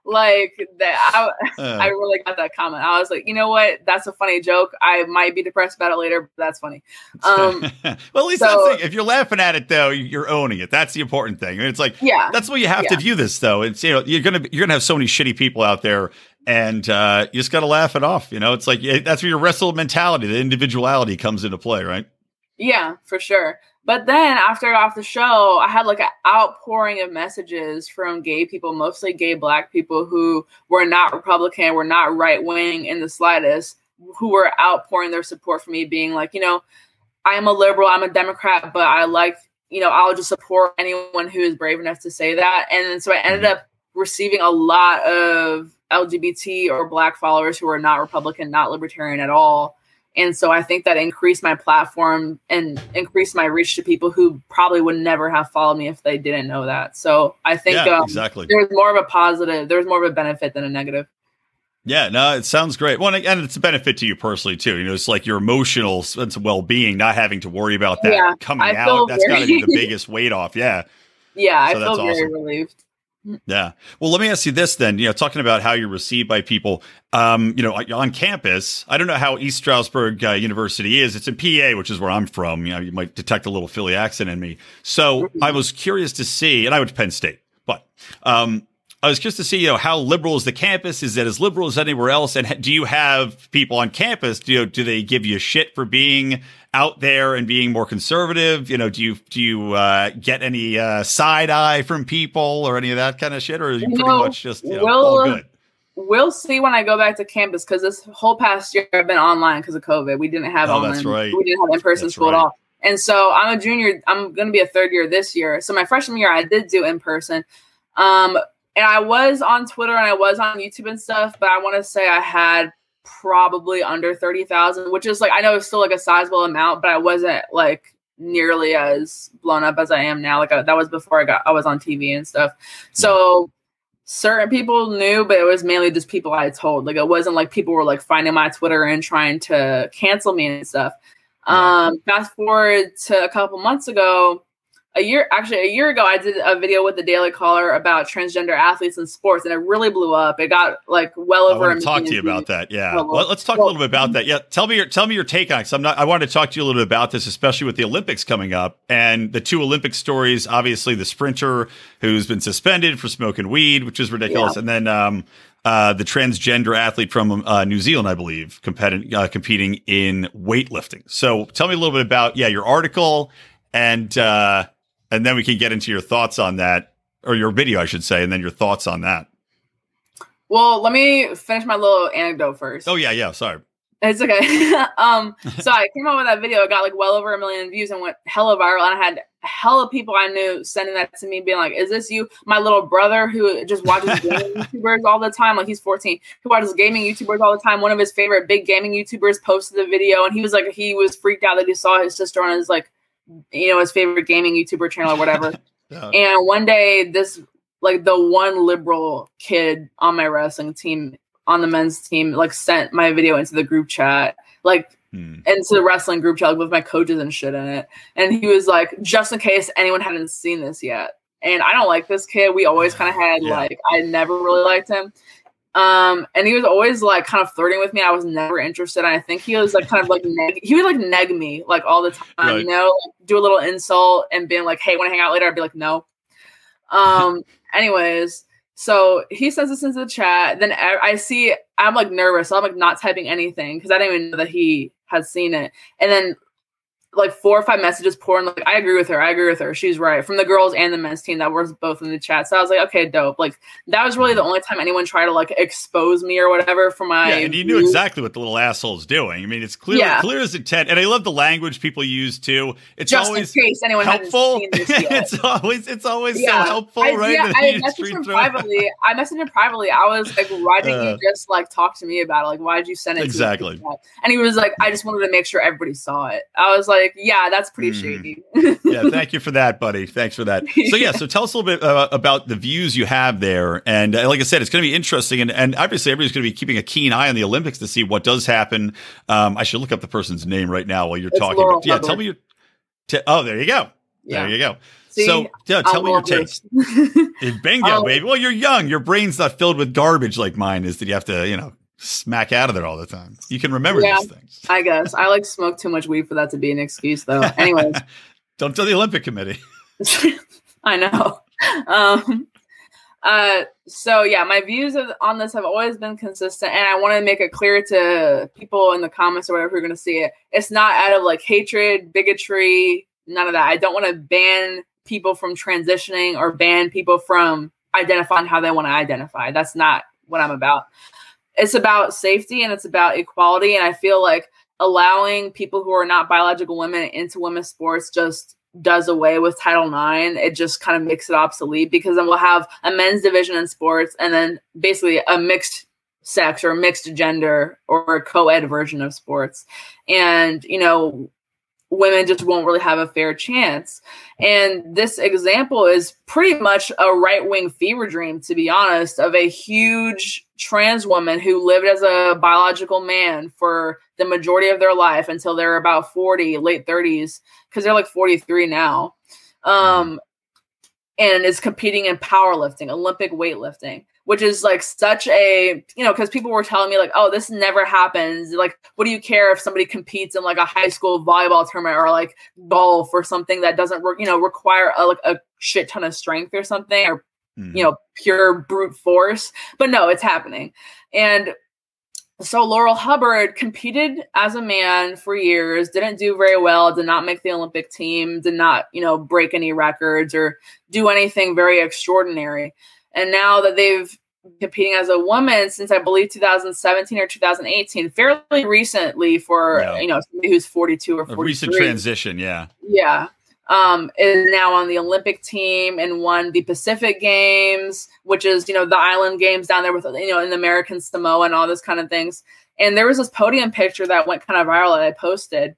Like that I, Uh, I really got that comment. I was like, you know what? That's a funny joke. I might be depressed about it later, but that's funny. Um well, at least so- that's if you're laughing at it though, you're owning it. That's the important thing. and it's like yeah. that's what you have to view this though. It's you know you're gonna you're gonna have so many shitty people out there, and uh, you just got to laugh it off. You know, it's like yeah, that's where your wrestle mentality, the individuality comes into play, right? Yeah, for sure. But then after I got off the show, I had like an outpouring of messages from gay people, mostly gay black people who were not Republican, were not right wing in the slightest, who were outpouring their support for me, being like, you know, I am a liberal, I'm a Democrat, but I like, you know, I'll just support anyone who is brave enough to say that. And then so I ended mm-hmm. up receiving a lot of LGBT or black followers who are not Republican, not libertarian at all. And so I think that increased my platform and increased my reach to people who probably would never have followed me if they didn't know that. So I think yeah, um, exactly. there's more of a positive, there's more of a benefit than a negative. Yeah, no, it sounds great. Well, and it's a benefit to you personally too. You know, it's like your emotional sense of well-being, not having to worry about that Yeah, coming out. That's got to be the biggest weight off. Yeah, Yeah, I feel very awesome. relieved. Yeah. Well, let me ask you this then. You know, talking about how you're received by people. Um, you know, on campus. I don't know how East Stroudsburg uh, University is. It's in PA, which is where I'm from. You know, you might detect a little Philly accent in me. So I was curious to see, and I went to Penn State, but um, I was curious to see, you know, how liberal is the campus? Is it as liberal as anywhere else? And do you have people on campus? Do you, do they give you shit for being out there and being more conservative? You know, do you do you uh, get any uh, side eye from people or any of that kind of shit, or are you pretty know, much just you know, we'll- all good? We'll see when I go back to campus because this whole past year I've been online because of COVID. We didn't have Oh, online. that's right. We didn't have in person school right. at all. And so I'm a junior. I'm going to be a third year this year. So my freshman year I did do in person. Um, and I was on Twitter and I was on YouTube and stuff, but I want to say I had probably under 30,000, which is like, I know it's still like a sizable amount, but I wasn't like nearly as blown up as I am now. Like I, that was before I got, I was on TV and stuff. So certain people knew, but it was mainly just people I told. Like it wasn't like people were like finding my Twitter and trying to cancel me and stuff. Um, fast forward to a couple months ago, a year actually a year ago i did a video with the daily caller about transgender athletes in sports and it really blew up. It got like well over I want to talk to you about that yeah. Well, let's talk well, a little bit about that. Yeah tell me your tell me your take on it So i'm not i wanted to talk to you a little bit about this especially with the olympics coming up and the two olympic stories obviously the sprinter who's been suspended for smoking weed which is ridiculous yeah. and then um, uh, the transgender athlete from uh, New Zealand, I believe, competing uh, competing in weightlifting. So, tell me a little bit about yeah your article and uh, and then we can get into your thoughts on that, or your video, I should say, and then your thoughts on that. Well, let me finish my little anecdote first. Oh yeah, yeah. Sorry. It's okay. um, so I came out with that video. It got like well over a million views and went hella viral. And I had hella people I knew sending that to me, being like, "Is this you?" My little brother who just watches gaming YouTubers all the time, like he's 14, who watches gaming YouTubers all the time. One of his favorite big gaming YouTubers posted the video, and he was like, he was freaked out that he saw his sister on his like you know, his favorite gaming YouTuber channel or whatever. yeah. And one day, this like the one liberal kid on my wrestling team on the men's team like sent my video into the group chat like hmm. into the wrestling group chat like, with my coaches and shit in it and he was like just in case anyone hadn't seen this yet and i don't like this kid we always kind of had yeah. like i never really liked him um, and he was always like kind of flirting with me. I was never interested. And I think he was like kind of like neg- he would like neg me like all the time, right. you know, like, do a little insult and being like, "Hey, want to hang out later?" I'd be like, "No." Um. anyways, so he sends this into the chat. Then I see I'm like nervous. So I'm like not typing anything because I didn't even know that he had seen it. And then like four or five messages pouring like I agree with her. I agree with her. She's right. From the girls and the men's team that were both in the chat. So I was like, okay, dope. Like that was really the only time anyone tried to like expose me or whatever for my Yeah, and you knew exactly what the little asshole's doing. I mean, it's clear yeah. clear as intent. And I love the language people use too. It's Just always in case anyone helpful. it's always it's always yeah. so helpful, I, right? Yeah, I messaged him privately. I messaged him privately. I was like, why didn't uh, you just like talk to me about it? Like, why did you send it exactly? And he was like, I just wanted to make sure everybody saw it. I was like, yeah, that's pretty mm. shady. yeah, thank you for that, buddy. Thanks for that. So yeah, so tell us a little bit uh, about the views you have there, and uh, like I said, it's going to be interesting, and, and obviously everybody's going to be keeping a keen eye on the Olympics to see what does happen. Um, I should look up the person's name right now while you're it's talking. But, yeah, tell me your. T- oh, there you go. Yeah. There you go. See, so yeah, tell me your taste. Bingo, um, baby. Well, you're young. Your brain's not filled with garbage like mine is. That you have to, you know, smack out of there all the time. You can remember yeah, these things. I guess I like smoke too much weed for that to be an excuse, though. Anyways, don't tell the Olympic Committee. I know. Um, uh, so yeah, my views on this have always been consistent, and I want to make it clear to people in the comments or whatever who are going to see it. It's not out of like hatred, bigotry, none of that. I don't want to ban people from transitioning or ban people from identifying how they want to identify. That's not what I'm about it's about safety and it's about equality. And I feel like allowing people who are not biological women into women's sports just does away with Title IX. It just kind of makes it obsolete because then we'll have a men's division in sports and then basically a mixed sex or mixed gender or a co-ed version of sports. And, you know, women just won't really have a fair chance. And this example is pretty much a right wing fever dream, to be honest, of a huge trans woman who lived as a biological man for the majority of their life until they're about 40, late 30s, because they're like 43 now. Um, and is competing in powerlifting, Olympic weightlifting which is like such a you know because people were telling me like oh this never happens like what do you care if somebody competes in like a high school volleyball tournament or like golf or something that doesn't work you know require a, like a shit ton of strength or something or mm-hmm. you know pure brute force but no it's happening and so Laurel Hubbard competed as a man for years, didn't do very well, did not make the Olympic team, did not, you know, break any records or do anything very extraordinary. And now that they've competing as a woman since I believe 2017 or 2018, fairly recently for yeah. you know somebody who's 42 or 43. A recent transition, yeah. Yeah. um, is now on the Olympic team and won the Pacific Games, which is you know the island games down there with you know in the American Samoa and all this kind of things. And there was this podium picture that went kind of viral that I posted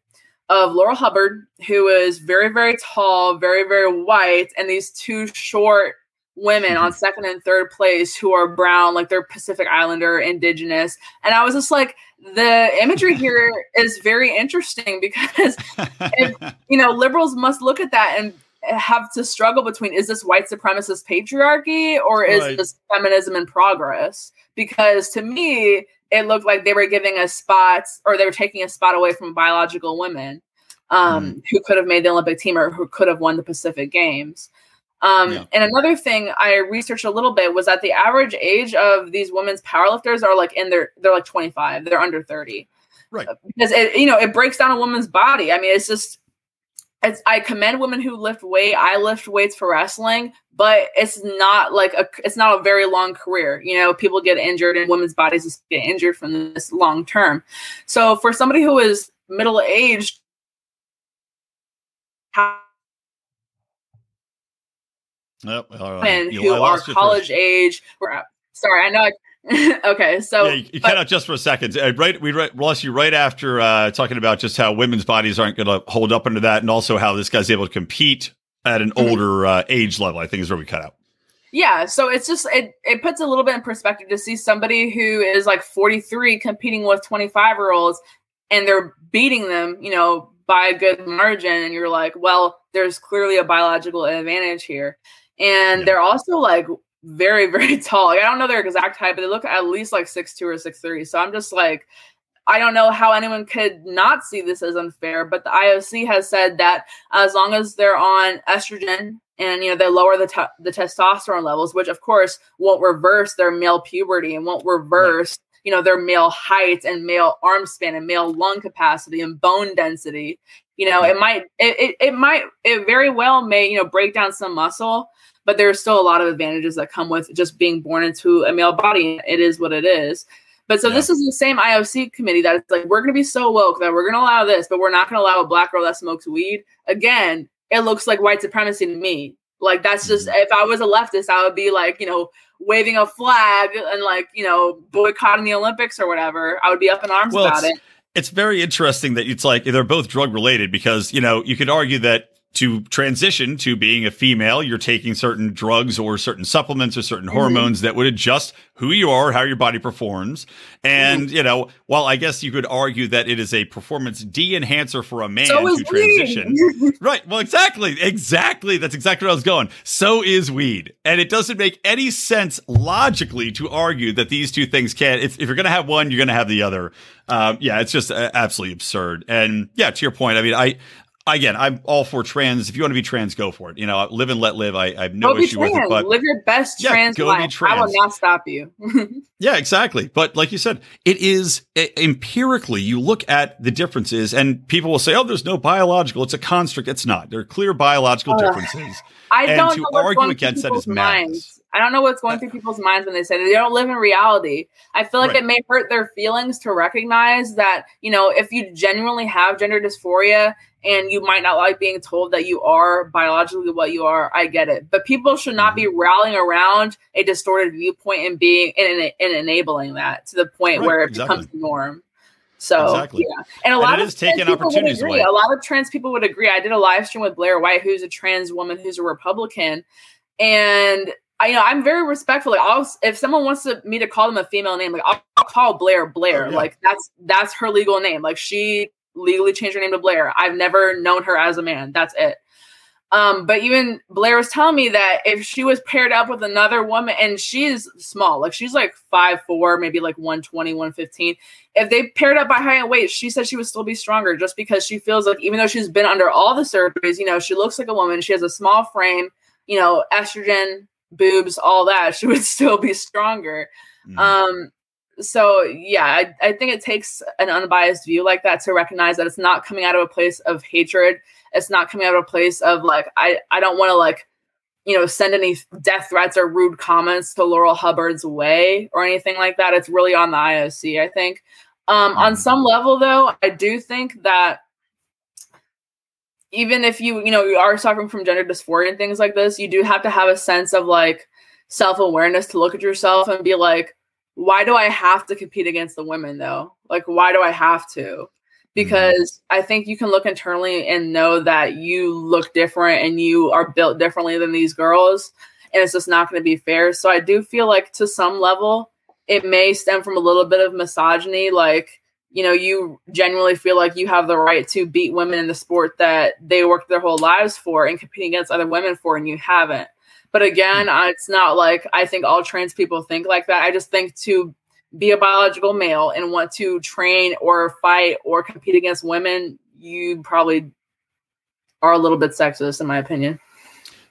of Laurel Hubbard, who is very very tall, very very white, and these two short women on second and third place who are brown, like they're Pacific Islander, indigenous. And I was just like, the imagery here is very interesting because if, you know liberals must look at that and have to struggle between is this white supremacist patriarchy or is right. this feminism in progress because to me it looked like they were giving a spot or they were taking a spot away from biological women um, mm. who could have made the olympic team or who could have won the pacific games um, yeah. And another thing I researched a little bit was that the average age of these women's powerlifters are like in their they're like 25, they're under 30. Right. Because it you know it breaks down a woman's body. I mean, it's just it's, I commend women who lift weight. I lift weights for wrestling, but it's not like a it's not a very long career. You know, people get injured and women's bodies just get injured from this long term. So for somebody who is middle aged, Yep. And who are college age. Sorry, I know. I, okay, so yeah, you, you cut out just for a second. Uh, right, we right, lost you right after uh, talking about just how women's bodies aren't going to hold up under that, and also how this guy's able to compete at an mm-hmm. older uh, age level. I think is where we cut out. Yeah, so it's just it it puts a little bit in perspective to see somebody who is like 43 competing with 25 year olds, and they're beating them, you know, by a good margin, and you're like, well, there's clearly a biological advantage here and yeah. they're also like very very tall. Like, I don't know their exact height, but they look at least like six two or six three. So I'm just like, I don't know how anyone could not see this as unfair. But the IOC has said that as long as they're on estrogen and you know they lower the t- the testosterone levels, which of course won't reverse their male puberty and won't reverse. You know their male height and male arm span and male lung capacity and bone density. You know it might it, it, it might it very well may you know break down some muscle, but there's still a lot of advantages that come with just being born into a male body. It is what it is. But so yeah. this is the same IOC committee that it's like we're going to be so woke that we're going to allow this, but we're not going to allow a black girl that smokes weed. Again, it looks like white supremacy to me. Like that's just mm-hmm. if I was a leftist, I would be like, you know, waving a flag and like, you know, boycotting the Olympics or whatever. I would be up in arms well, about it. It's very interesting that it's like they're both drug related because, you know, you could argue that to transition to being a female, you're taking certain drugs or certain supplements or certain mm-hmm. hormones that would adjust who you are, how your body performs. And, mm-hmm. you know, while I guess you could argue that it is a performance de enhancer for a man so to transition. right. Well, exactly. Exactly. That's exactly where I was going. So is weed. And it doesn't make any sense logically to argue that these two things can't. If, if you're going to have one, you're going to have the other. Um, yeah, it's just uh, absolutely absurd. And yeah, to your point, I mean, I, again, I'm all for trans. If you want to be trans, go for it. You know, live and let live. I, I have no go issue with it. But live your best yeah, trans life. Trans. I will not stop you. yeah, exactly. But like you said, it is empirically. You look at the differences, and people will say, "Oh, there's no biological. It's a construct." It's not. There are clear biological uh, differences. I and don't to argue against that is madness. I don't know what's going through people's minds when they say they don't live in reality. I feel like right. it may hurt their feelings to recognize that, you know, if you genuinely have gender dysphoria and you might not like being told that you are biologically what you are, I get it. But people should not be mm-hmm. rallying around a distorted viewpoint and being and, and enabling that to the point right, where it exactly. becomes the norm. So exactly. yeah, and a lot of taking opportunities away. A lot of trans people would agree. I did a live stream with Blair White, who's a trans woman who's a Republican, and I you know I'm very respectful. Like, I'll, if someone wants to, me to call them a female name, like I'll, I'll call Blair Blair. Oh, yeah. Like that's that's her legal name. Like she legally changed her name to Blair. I've never known her as a man. That's it. Um, but even Blair was telling me that if she was paired up with another woman, and she's small, like she's like five four, maybe like 120, 115. If they paired up by height and weight, she said she would still be stronger just because she feels like even though she's been under all the surgeries, you know, she looks like a woman, she has a small frame, you know, estrogen, boobs, all that, she would still be stronger. Mm. Um, so yeah, I, I think it takes an unbiased view like that to recognize that it's not coming out of a place of hatred. It's not coming out of a place of like I I don't want to like you know send any death threats or rude comments to Laurel Hubbard's way or anything like that. It's really on the IOC. I think. Um, on mm-hmm. some level, though, I do think that even if you you know you are suffering from gender dysphoria and things like this, you do have to have a sense of like self awareness to look at yourself and be like, why do I have to compete against the women though? Like, why do I have to? Because mm-hmm. I think you can look internally and know that you look different and you are built differently than these girls, and it's just not going to be fair. So I do feel like to some level, it may stem from a little bit of misogyny, like you know you genuinely feel like you have the right to beat women in the sport that they worked their whole lives for and competing against other women for and you haven't but again hmm. it's not like i think all trans people think like that i just think to be a biological male and want to train or fight or compete against women you probably are a little bit sexist in my opinion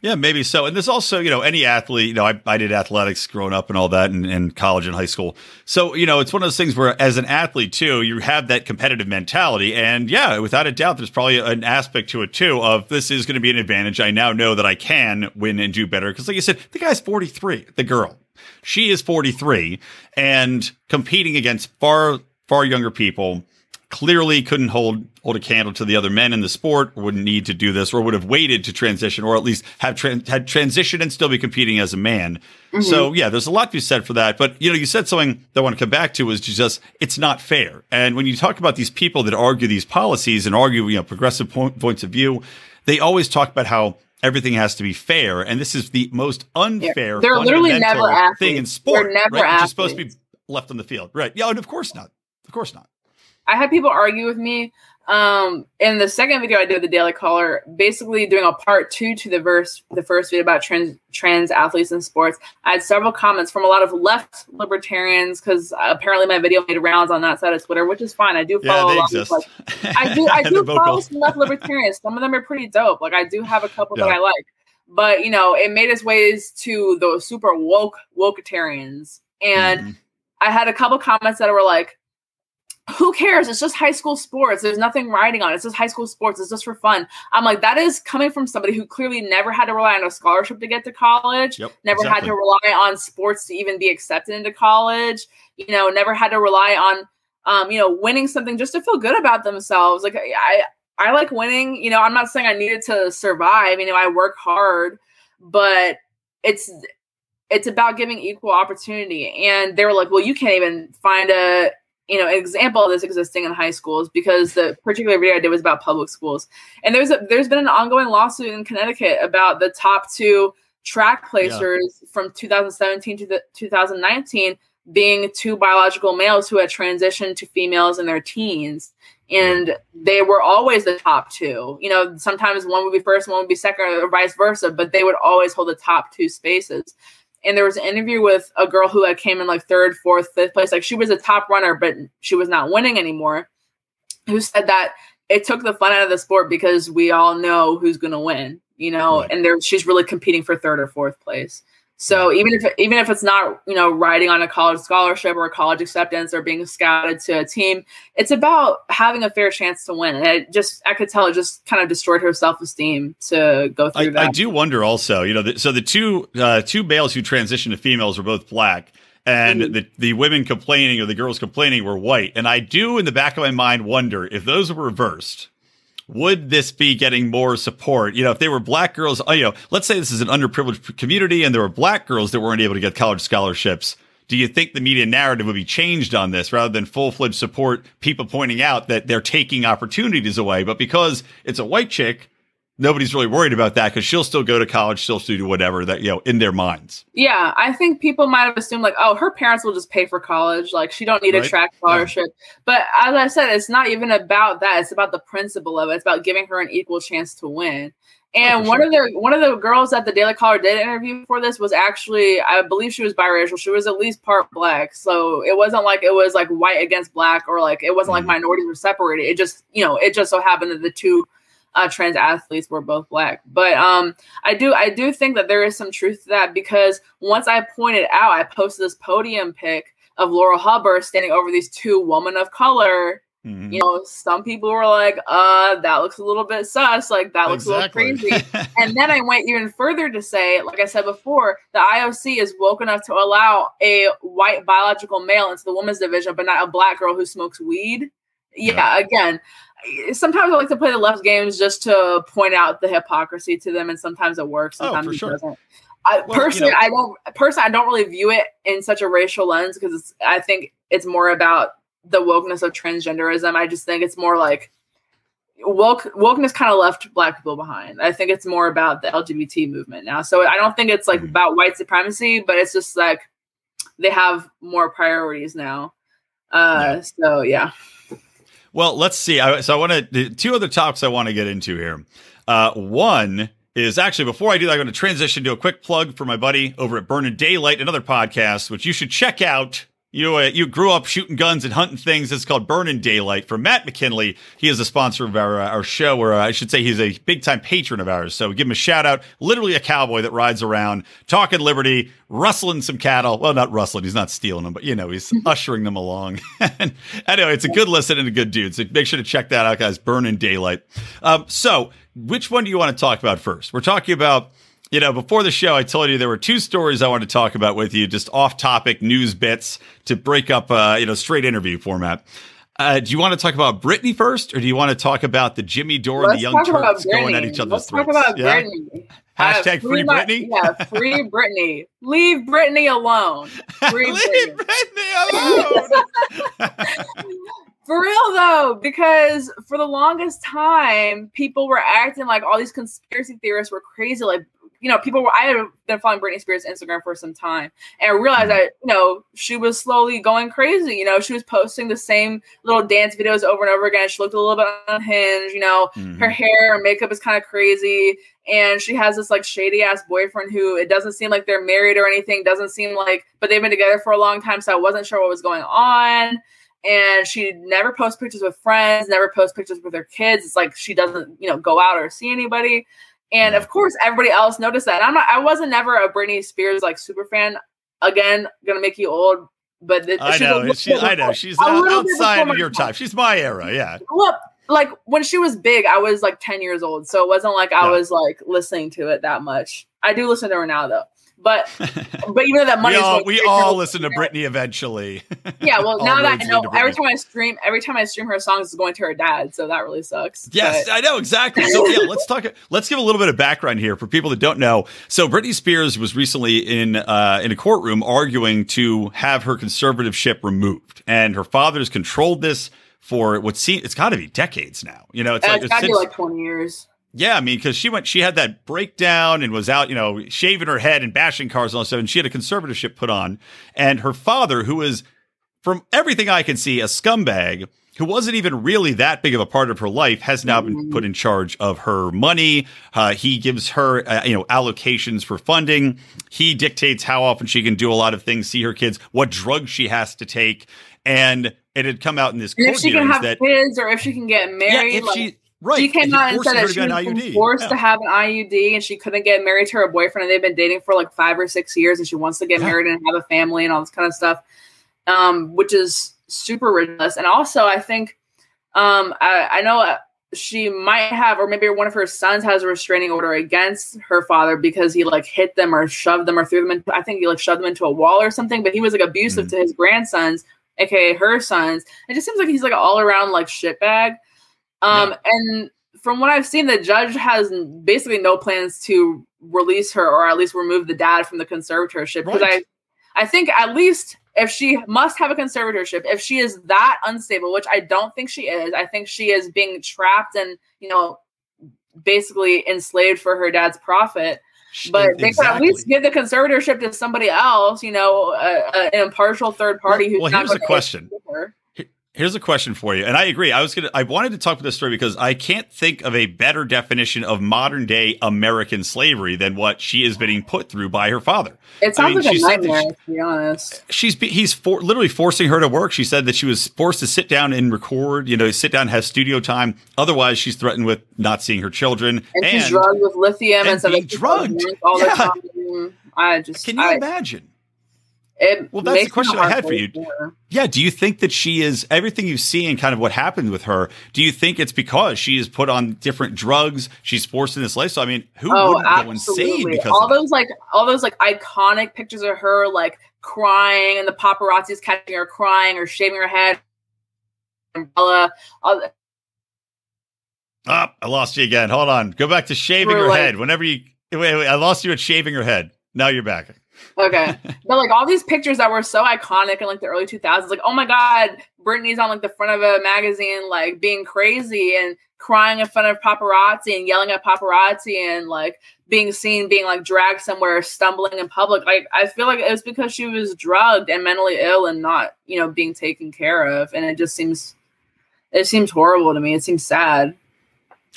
yeah, maybe so. And there's also, you know, any athlete, you know, I, I did athletics growing up and all that in, in college and high school. So, you know, it's one of those things where as an athlete too, you have that competitive mentality. And yeah, without a doubt, there's probably an aspect to it too of this is going to be an advantage. I now know that I can win and do better. Cause like you said, the guy's 43, the girl, she is 43 and competing against far, far younger people clearly couldn't hold hold a candle to the other men in the sport, or wouldn't need to do this, or would have waited to transition, or at least have tra- had transition and still be competing as a man. Mm-hmm. So yeah, there's a lot to be said for that. But you know, you said something that I want to come back to is just it's not fair. And when you talk about these people that argue these policies and argue you know progressive po- points of view, they always talk about how everything has to be fair, and this is the most unfair. They're literally never thing in sport. They're never right? Is supposed to be left on the field, right? Yeah, and of course not. Of course not. I had people argue with me um in the second video i did the daily caller basically doing a part two to the verse the first video about trans trans athletes in sports. I had several comments from a lot of left libertarians because apparently my video made rounds on that side of twitter which is fine. I do follow yeah, a lot of like i do i do follow some left libertarians. Some of them are pretty dope. Like i do have a couple yeah. that i like. But you know it made its ways to the super woke woketarians. And mm-hmm. i had a couple comments that were like who cares? It's just high school sports. There's nothing riding on. it. It's just high school sports. It's just for fun. I'm like, that is coming from somebody who clearly never had to rely on a scholarship to get to college, yep, never exactly. had to rely on sports to even be accepted into college, you know, never had to rely on, um, you know, winning something just to feel good about themselves. Like I, I like winning. You know, I'm not saying I needed to survive. You know, I work hard, but it's it's about giving equal opportunity. And they were like, well, you can't even find a you know, example of this existing in high schools because the particular video I did was about public schools. And there's a, there's been an ongoing lawsuit in Connecticut about the top two track placers yeah. from 2017 to the 2019 being two biological males who had transitioned to females in their teens. And they were always the top two. You know, sometimes one would be first, one would be second, or vice versa, but they would always hold the top two spaces and there was an interview with a girl who had came in like third, fourth, fifth place. Like she was a top runner, but she was not winning anymore. Who said that it took the fun out of the sport because we all know who's going to win, you know, right. and there she's really competing for third or fourth place. So even if even if it's not you know riding on a college scholarship or a college acceptance or being scouted to a team, it's about having a fair chance to win. And it just I could tell it just kind of destroyed her self esteem to go through I, that. I do wonder also, you know, the, so the two uh, two males who transitioned to females were both black. And mm-hmm. the, the women complaining or the girls complaining were white. And I do, in the back of my mind, wonder if those were reversed would this be getting more support? You know, if they were black girls, uh, you know, let's say this is an underprivileged community and there were black girls that weren't able to get college scholarships. Do you think the media narrative would be changed on this rather than full fledged support people pointing out that they're taking opportunities away? But because it's a white chick, nobody's really worried about that because she'll still go to college, she'll still do whatever that you know in their minds. Yeah, I think people might have assumed like, oh, her parents will just pay for college, like she don't need right? a track scholarship. Yeah. But as I said, it's not even about that. It's about the principle of it. It's about giving her an equal chance to win. And oh, one sure. of the one of the girls that the Daily Caller did interview for this was actually, I believe she was biracial. She was at least part black, so it wasn't like it was like white against black or like it wasn't mm-hmm. like minorities were separated. It just you know it just so happened that the two uh, trans athletes were both black. But um, I do I do think that there is some truth to that because once I pointed out, I posted this podium pic of Laurel Hubbard standing over these two women of color. Mm-hmm. You know, some people were like, uh, that looks a little bit sus, like that looks exactly. a little crazy. and then I went even further to say, like I said before, the IOC is woke enough to allow a white biological male into the women's division, but not a black girl who smokes weed. Yeah, yeah. again, sometimes I like to play the left games just to point out the hypocrisy to them, and sometimes it works. Sometimes oh, for it sure. doesn't. I, Well, personally, you know- I don't. Personally, I don't really view it in such a racial lens because. I think it's more about the wokeness of transgenderism. I just think it's more like woke wokeness kind of left black people behind. I think it's more about the LGBT movement now. So I don't think it's like Mhm. about white supremacy, but it's just like they have more priorities now. Uh, so yeah. Well, let's see. I, so I want to two other topics I want to get into here. Uh, one is actually before I do that, I'm going to transition to a quick plug for my buddy over at Burning Daylight, another podcast which you should check out. You uh, you grew up shooting guns and hunting things. It's called Burning Daylight from Matt McKinley. He is a sponsor of our uh, our show, or I should say he's a big time patron of ours. So give him a shout out. Literally a cowboy that rides around talking liberty, rustling some cattle. Well, not rustling. He's not stealing them, but you know he's ushering them along. anyway, it's a good listen and a good dude. So make sure to check that out, guys. Burning Daylight. Um, so which one do you want to talk about first? We're talking about you know, before the show, I told you there were two stories I wanted to talk about with you, just off topic news bits to break up, uh, you know, straight interview format. Uh, do you want to talk about Britney first, or do you want to talk about the Jimmy Dore and the Young Turks going at each other's Let's throats? talk about yeah? Britney. Hashtag Uh, free my- Britney? Yeah, free Britney. Leave Britney alone. Free Leave Britney. Britney alone. For real though, because for the longest time, people were acting like all these conspiracy theorists were crazy. Like, you know, people were. I had been following Britney Spears' Instagram for some time, and I realized that you know she was slowly going crazy. You know, she was posting the same little dance videos over and over again. She looked a little bit unhinged. You know, Mhm. her hair and makeup is kind of crazy and she has this like shady ass boyfriend who it doesn't seem like they're married or anything doesn't seem like but they've been together for a long time so i wasn't sure what was going on and she never posts pictures with friends never posts pictures with her kids it's like she doesn't you know go out or see anybody and of course everybody else noticed that i'm not i wasn't never a britney spears like super fan again gonna make you old but I she's know. She, I know. She's out- outside of your time. She's my era. Yeah. well, like when she was big, I was like 10 years old. So it wasn't like I Yeah. was like listening to it that much. I do listen to her now though. But but even though that money we all, we all listen to Britney eventually. Yeah, well now that I know every time I stream every time I stream her songs is going to her dad, so that really sucks. Yes, But- I know exactly. So yeah, let's talk. Let's give a little bit of background here for people that don't know. So Britney Spears was recently in uh, in a courtroom arguing to have her conservatorship removed, and her father's controlled this for what seems it's got to be decades now. You know, it's and like it's be like 20 years. Yeah, I mean, because she went, she had that breakdown and was out, you know, shaving her head and bashing cars and all that stuff. And she had a conservatorship put on. And her father, who is, from everything I can see, a scumbag who wasn't even really that big of a part of her life, has now been put in charge of her money. Uh, he gives her, uh, you know, allocations for funding. He dictates how often she can do a lot of things, see her kids, what drugs she has to take. And it had come out in this And court if she can have that, kids or if she can get yeah, married, if like, she, right. she came out and said that she was forced Yeah. to have an IUD and she couldn't get married to her boyfriend and they've been dating for like five or six years and she wants to get Yeah. married and have a family and all this kind of stuff, um, which is super ridiculous. And also, I think um, I, I know uh, she might have, or maybe one of her sons has a restraining order against her father because he like hit them or shoved them or threw them into. I think he like shoved them into a wall or something. But he was like abusive Mhm. to his grandsons, aka her sons. It just seems like he's like all around like shitbag. Um, and from what I've seen, the judge has basically no plans to release her or at least remove the dad from the conservatorship because Right. I, I think at least if she must have a conservatorship, if she is that unstable, which I don't think she is, I think she is being trapped and you know basically enslaved for her dad's profit. But they could at least give the conservatorship to somebody else, you know, uh, uh, an impartial third party Well- who's well, not here's a question. her. Here's a question for you, and I agree. I was gonna, I wanted to talk about this story because I can't think of a better definition of modern day American slavery than what she is being put through by her father. It sounds mean, like a nightmare, she- to be honest. She's he's for, literally forcing her to work. She said that she was forced to sit down and record, you know, sit down, have studio time. Otherwise, she's threatened with not seeing her children. And, she's drugged with lithium and and, stuff. being Like, drugged. all Yeah. the time. I just can you I, imagine? It Well, that's the question I had for you. her. Yeah. Do you think that she is everything you see and kind of what happened with her? Do you think it's because she is put on different drugs? She's forced in this life. So, I mean, who Oh, wouldn't go insane because All of that? those like all those like iconic pictures of her like crying and the paparazzi's catching her crying or shaving her head. Umbrella. All, Ah, I lost you again. Hold on. Go back to shaving We're your like- head. Whenever you wait, wait, I lost you at shaving her head. Now you're back. Okay. but like all these pictures that were so iconic in like the early 2000s, like, oh my God, Britney's on like the front of a magazine, like being crazy and crying in front of paparazzi and yelling at paparazzi and like being seen being like dragged somewhere, stumbling in public. Like, I feel like it was because she was drugged and mentally ill and not, you know, being taken care of. And it just seems, it seems horrible to me. It seems sad.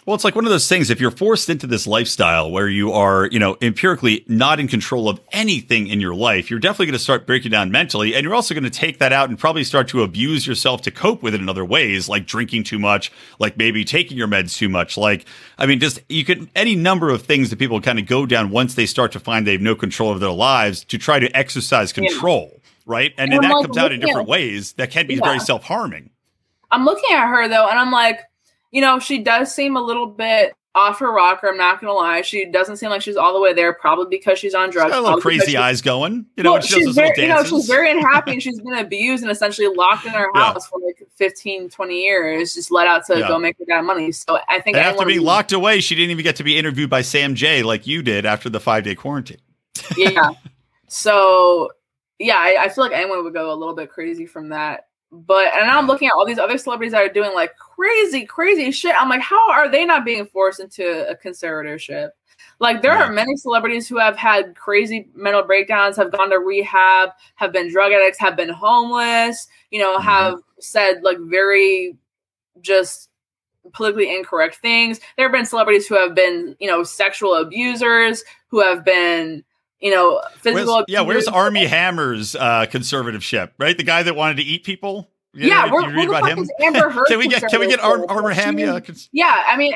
Well, it's like one of those things. If you're forced into this lifestyle where you are, you know, empirically not in control of anything in your life, you're definitely going to start breaking down mentally. And you're also going to take that out and probably start to abuse yourself to cope with it in other ways, like drinking too much, like maybe taking your meds too much. Like, I mean, just you could, any number of things that people kind of go down once they start to find they have no control of their lives to try to exercise Yeah. control. Right. And, And then I'm that like, comes out in different ways that can be Yeah. very self harming. I'm looking at her though, and I'm like, you know, she does seem a little bit off her rocker. I'm not gonna lie. She doesn't seem like she's all the way there, probably because she's on drugs. Got a little crazy eyes going. You know, Well, she she's very, you know, she's very unhappy and she's been abused and essentially locked in her Yeah. house for like 15, 20 years, just let out to Yeah. go make her dad money. So I think after being locked away, she didn't even get to be interviewed by Sam Jay like you did after the five day quarantine. yeah. So yeah, I, I feel like anyone would go a little bit crazy from that. But and I'm looking at all these other celebrities that are doing like crazy, crazy shit. I'm like, how are they not being forced into a conservatorship? Like there are many celebrities who have had crazy mental breakdowns, have gone to rehab, have been drug addicts, have been homeless, you know, Mhm. have said like very just politically incorrect things. There have been celebrities who have been, you know, sexual abusers, who have been, you know, physical. Where's, yeah, where's. Armie Hammer's uh, conservativeship? Right, the guy that wanted to eat people. You Yeah, know, where, you read about him. Amber Heard? Can we get can we get Ar-? Armor Ham? Yeah, Yeah, I mean,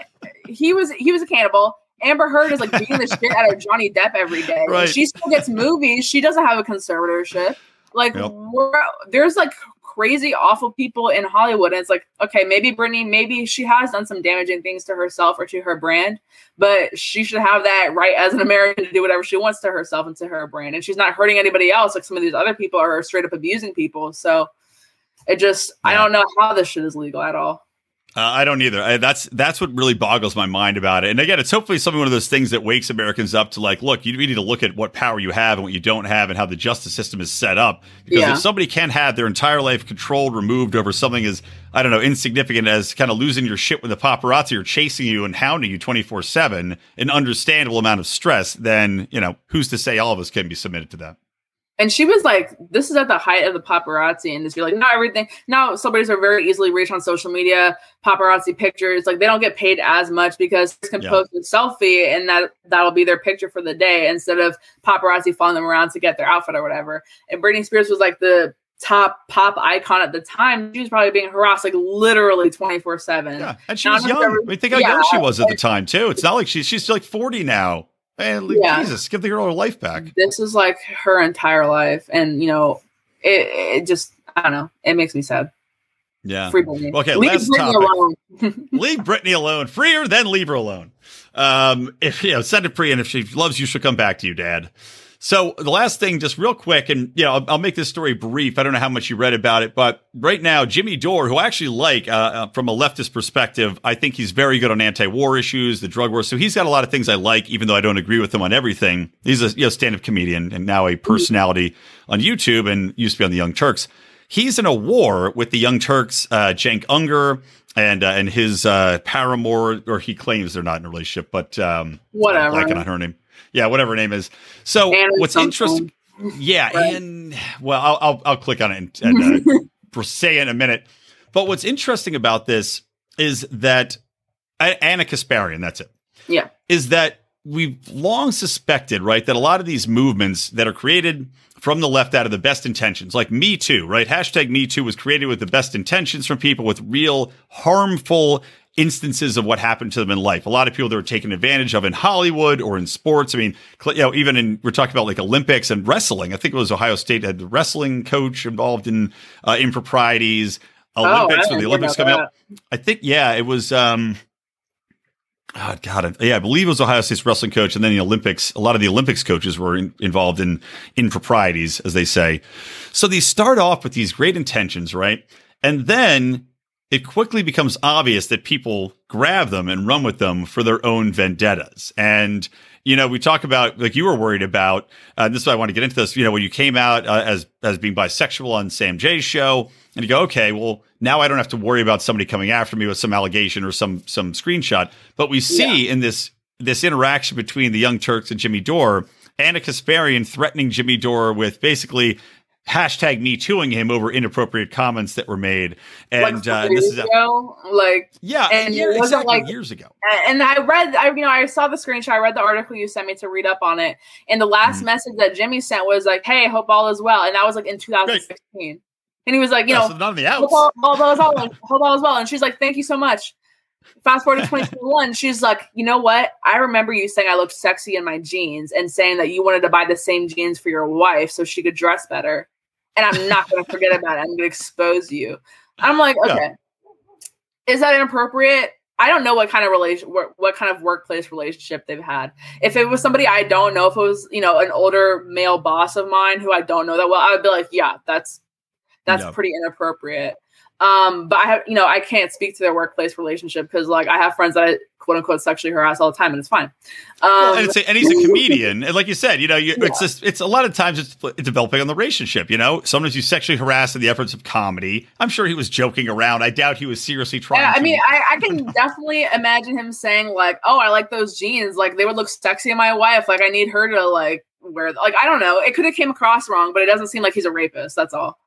he was he was a cannibal. Amber Heard is like beating the shit out of Johnny Depp every day. Right. She still gets movies. She doesn't have a conservatorship. Like Yep. we're, there's like crazy, awful people in Hollywood, and it's like okay, maybe Britney, maybe she has done some damaging things to herself or to her brand, but she should have that right as an American to do whatever she wants to herself and to her brand, and she's not hurting anybody else like some of these other people are straight up abusing people. So it just, I don't know how this shit is legal at all. Uh, I don't either. I, that's that's what really boggles my mind about it. And again, it's hopefully something one of those things that wakes Americans up to like, look, you need to look at what power you have and what you don't have, and how the justice system is set up. Because Yeah. if somebody can have their entire life controlled, removed over something as I don't know insignificant as kind of losing your shit when the paparazzi are chasing you and hounding you twenty four seven, an understandable amount of stress, then you know who's to say all of us can be submitted to that. And she was like, this is at the height of the paparazzi industry. Like, not everything. Now, celebrities are very easily reached on social media, paparazzi pictures. Like, they don't get paid as much because they can Yeah. post a selfie and that that'll be their picture for the day instead of paparazzi following them around to get their outfit or whatever. And Britney Spears was like the top pop icon at the time. She was probably being harassed like literally 24 7. Yeah, and she was young. I mean, think how yeah, young she was at the time too. It's not like she's she's like forty now. Like, Yeah. Jesus, give the girl her life back. This is like her entire life. And, you know, it, it just, I don't know. It makes me sad. Yeah. Free Britney. Okay, Leave last Britney topic. alone. leave Britney alone. Free her, then leave her alone. Um, if you know, send it free, and if she loves you, she'll come back to you, Dad. So the last thing, just real quick, and you know, I'll, I'll make this story brief. I don't know how much you read about it, but right now, Jimmy Dore, who I actually like uh, uh, from a leftist perspective, I think he's very good on anti-war issues, the drug war. So he's got a lot of things I like, even though I don't agree with him on everything. He's a you know, stand-up comedian and now a personality on YouTube, and used to be on the Young Turks. He's in a war with the Young Turks, uh, Cenk Uygur, and uh, and his uh, paramour, or he claims they're not in a relationship, but um, Whatever. Blanking on her name. Yeah, whatever her name is. So Anna what's interesting? Yeah, Right. and well, I'll, I'll I'll click on it and, and uh, say in a minute. But what's interesting about this is that Ana Kasparian, that's it Yeah. is that we've long suspected, right, that a lot of these movements that are created from the left out of the best intentions, like Me Too, right? Hashtag Me Too was created with the best intentions from people with real harmful instances of what happened to them in life. A lot of people that were taken advantage of in Hollywood or in sports. I mean, you know, even in, we're talking about like Olympics and wrestling. I think it was Ohio State had the wrestling coach involved in uh, improprieties. Oh, Olympics, when the Olympics coming up. I think, yeah, it was, um, Oh, God, yeah, I believe it was Ohio State's wrestling coach, and then the Olympics. A lot of the Olympics coaches were in, involved in improprieties, as they say. So these start off with these great intentions, right? And then it quickly becomes obvious that people grab them and run with them for their own vendettas. And, you know, we talk about, like you were worried about, uh, this is why I want to get into this, you know, when you came out uh, as, as being bisexual on Sam Jay's show and you go, okay, well, now I don't have to worry about somebody coming after me with some allegation or some, some screenshot. But we see yeah. in this, this interaction between the Young Turks and Jimmy Dore, Ana Kasparian threatening Jimmy Dore with basically hashtag me tooing him over inappropriate comments that were made. And like uh, this is a, ago, like yeah, and yeah, it wasn't exactly like years ago. And I read, I you know, I saw the screenshot. I read the article you sent me to read up on it. And the last mm message that Jimmy sent was like, "Hey, hope all is well," and that was like in 2016. Great. And he was like, you yeah, know, so none of the outs. Hope all, all, all, hope all is well. And she's like, "Thank you so much." Fast forward to 2021, she's like, you know what? I remember you saying I looked sexy in my jeans and saying that you wanted to buy the same jeans for your wife so she could dress better and I'm not going to forget about it. I'm going to expose you. I'm like, okay, yeah. is that inappropriate? I don't know what kind of relation, what, what kind of workplace relationship they've had. If it was somebody I don't know, if it was you know an older male boss of mine who I don't know that well, I would be like, yeah, that's that's pretty inappropriate. Um, but I have, you know, I can't speak to their workplace relationship because, like, I have friends that I, quote unquote sexually harass all the time, and it's fine. Um, well, and, a, and, he's a comedian, and like you said, you know, you, yeah. it's just it's a lot of times it's, it's, developing on the relationship. You know, sometimes you sexually harass in the efforts of comedy. I'm sure he was joking around. I doubt he was seriously trying. Yeah, I mean, I, I can definitely imagine him saying like, "Oh, I like those jeans. Like, they would look sexy on my wife. Like, I need her to like." wear like I don't know. It could have came across wrong, but it doesn't seem like he's a rapist. That's all.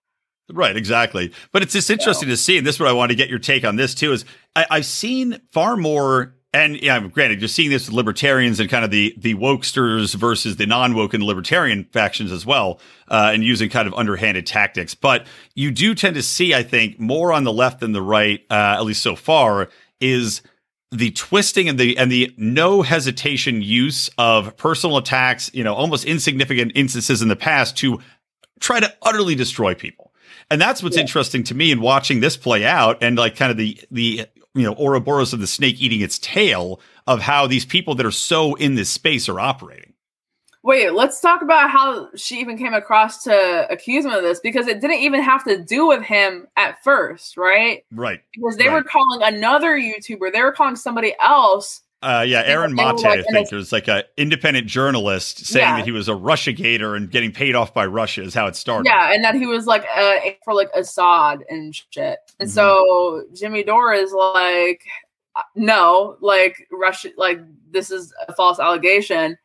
Right, exactly. But it's just interesting to see, and this is what I want to get your take on this too. Is I, I've seen far more and yeah, granted, you're seeing this with libertarians and kind of the the wokesters versus the non woke and libertarian factions as well, uh, and using kind of underhanded tactics. But you do tend to see, I think, more on the left than the right, uh, at least so far, is the twisting and the and the no hesitation use of personal attacks. You know, almost insignificant instances in the past to try to utterly destroy people. And that's what's yeah. interesting to me in watching this play out and like kind of the the you know Ouroboros of the snake eating its tail of how these people that are so in this space are operating. Wait, let's talk about how she even came across to accuse him of this because it didn't even have to do with him at first, right? Right. Because they right. were calling another YouTuber, they were calling somebody else uh, yeah, Aaron Mate, like, I think, it was like an independent journalist saying yeah. that he was a Russia gator and getting paid off by Russia is how it started. Yeah, and that he was like uh, for like Assad and shit. And mm-hmm. so Jimmy Dore is like, no, like Russia, like this is a false allegation.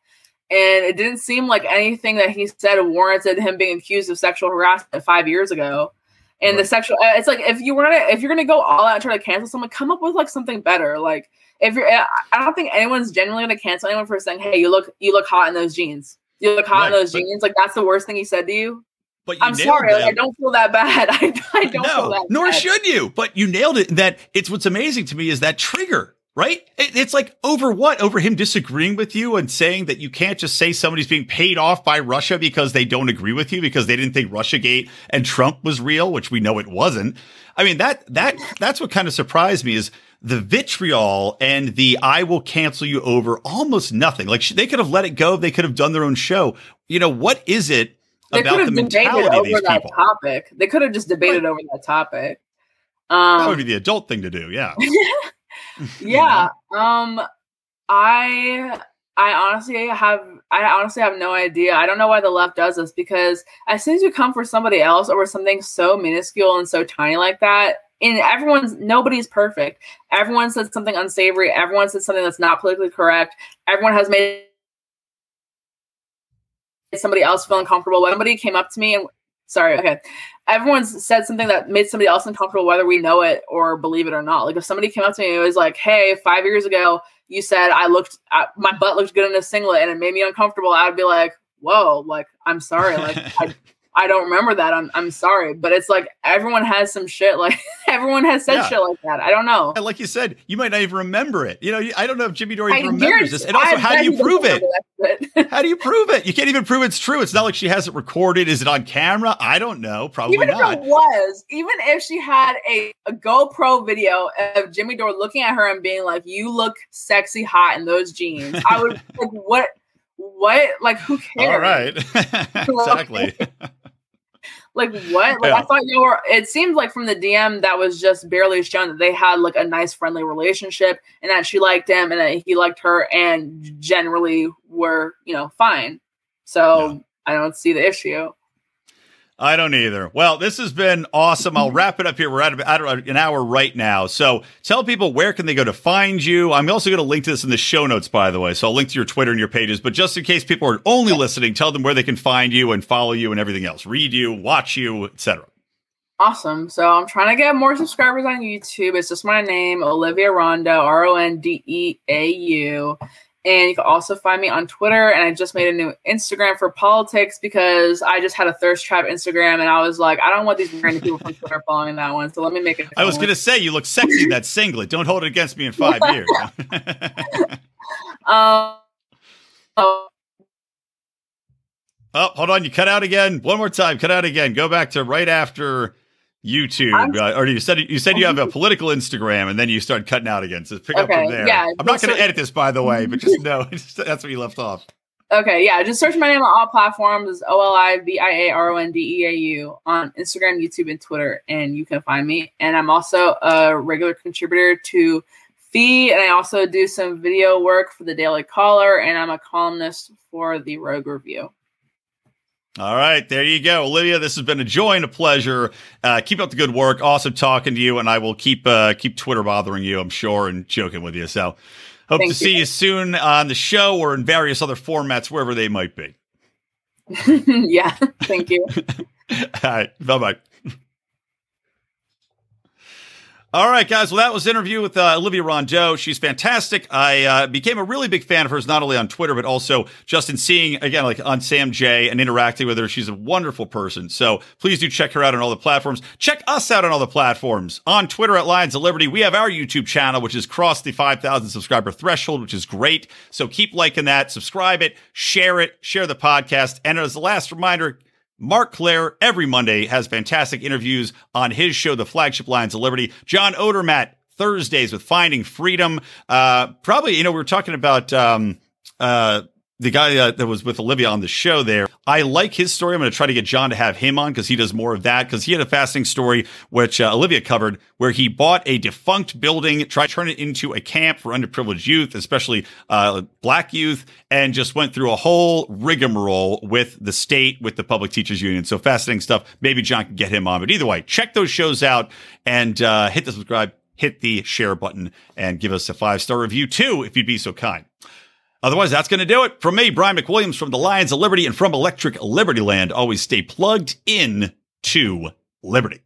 And it didn't seem like anything that he said warranted him being accused of sexual harassment five years ago. And the sexual, uh, it's like if you were gonna, if you're gonna go all out and try to cancel someone, come up with like something better. Like if you're, I don't think anyone's genuinely gonna cancel anyone for saying, "Hey, you look, you look hot in those jeans. You look hot right, in those jeans." Like that's the worst thing he said to you. But you I'm sorry, like, I don't feel that bad. I, I don't no, feel that. Nor bad. should you. But you nailed it. That it's what's amazing to me is that trigger right? it's like over what? Over him disagreeing with you and saying that you can't just say somebody's being paid off by Russia because they don't agree with you because they didn't think Russiagate and Trump was real, which we know it wasn't. I mean that that that's what kind of surprised me is the vitriol and the I will cancel you over almost nothing. Like they could have let it go. They could have done their own show. You know, what is it they about the mentality of these that people? Topic. They could have just debated right. over that topic. Um, that would be the adult thing to do. Yeah. yeah. Um, I I honestly have I honestly have no idea. I don't know why the left does this because as soon as you come for somebody else over something so minuscule and so tiny like that, and everyone's nobody's perfect. Everyone said something unsavory. Everyone said something that's not politically correct. Everyone has made somebody else feel uncomfortable. When somebody came up to me and sorry, okay. Everyone's said something that made somebody else uncomfortable, whether we know it or believe it or not. Like if somebody came up to me and it was like, "Hey, five years ago, you said I looked, my butt looked good in a singlet, and it made me uncomfortable," I'd be like, "Whoa, like I'm sorry, like I, I don't remember that. I'm I'm sorry, but it's like everyone has some shit. Like everyone has said yeah. shit like that. I don't know. And like you said, you might not even remember it. You know, I don't know if Jimmy Dore remembers this. And also, I how do you prove it? how do you prove it? You can't even prove it's true. It's not like she has it recorded. Is it on camera? I don't know. Probably even not. if it was, even if she had a, a GoPro video of Jimmy Dore looking at her and being like, "You look sexy, hot in those jeans," I would like, what? What? Like, who cares? All right, exactly. Like what? Like Yeah. I thought you were. It seemed like from the DM that was just barely shown that they had like a nice friendly relationship and that she liked him and that he liked her and generally were you know fine. So I don't see the issue. I don't either. Well, this has been awesome. I'll wrap it up here. We're at about an hour right now. So tell people where can they go to find you. I'm also going to link to this in the show notes, by the way. So I'll link to your Twitter and your pages. But just in case people are only listening, tell them where they can find you and follow you and everything else, read you, watch you, etc. Awesome. So I'm trying to get more subscribers on YouTube. It's just my name, Olivia Rondeau, R O N D E A U. And you can also find me on Twitter. And I just made a new Instagram for politics because I just had a thirst trap Instagram and I was like, I don't want these random people from Twitter following that one. So let me make it. I was going to say you look sexy in that singlet. Don't hold it against me in five years. Um, oh, Oh, hold on. You cut out again. One more time. Cut out again. Go back to right after YouTube. Uh, or you said you said you have a political Instagram, and then you start cutting out again. So pick up from there. yeah, I'm not going to edit this, by the way, but just know that's where you left off. okay. Yeah. Just search my name on all platforms O L I V I A R O N D E A U on Instagram, YouTube, and Twitter. And you can find me. And I'm also a regular contributor to Fee. And I also do some video work for the Daily Caller. And I'm a columnist for the Rogue Review. All right, there you go, Olivia. This has been a joy and a pleasure. Uh, keep up the good work. Awesome talking to you, and I will keep uh, keep Twitter bothering you, I'm sure, and joking with you. So, hope Thank to see you. you soon on the show or in various other formats, wherever they might be. yeah. Thank you. All right, bye bye. All right, guys. Well, that was interview with uh, Olivia Rondeau. She's fantastic. I uh, became a really big fan of hers, not only on Twitter, but also just in seeing, again, like on Sam Jay and interacting with her. She's a wonderful person. So please do check her out on all the platforms. Check us out on all the platforms. On Twitter at Lions of Liberty, we have our YouTube channel, which has crossed the 5,000 subscriber threshold, which is great. So keep liking that, subscribe it, share it, share the podcast. And as a last reminder, Marc Clair every Monday has fantastic interviews on his show, The Flagship Lions of Liberty. John Odermatt Thursdays with Finding Freedom. Uh, probably, you know, we were talking about um, uh, the guy uh, that was with Olivia on the show there. I like his story. I'm going to try to get John to have him on because he does more of that. Because he had a fascinating story, which uh, Olivia covered, where he bought a defunct building, tried to turn it into a camp for underprivileged youth, especially uh, black youth, and just went through a whole rigmarole with the state, with the public teachers union. So fascinating stuff. Maybe John can get him on. But either way, check those shows out and uh, hit the subscribe, hit the share button, and give us a five star review too, if you'd be so kind. Otherwise, that's going to do it. From me, Brian McWilliams from the Lions of Liberty and from Electric Liberty Land. Always stay plugged in to Liberty.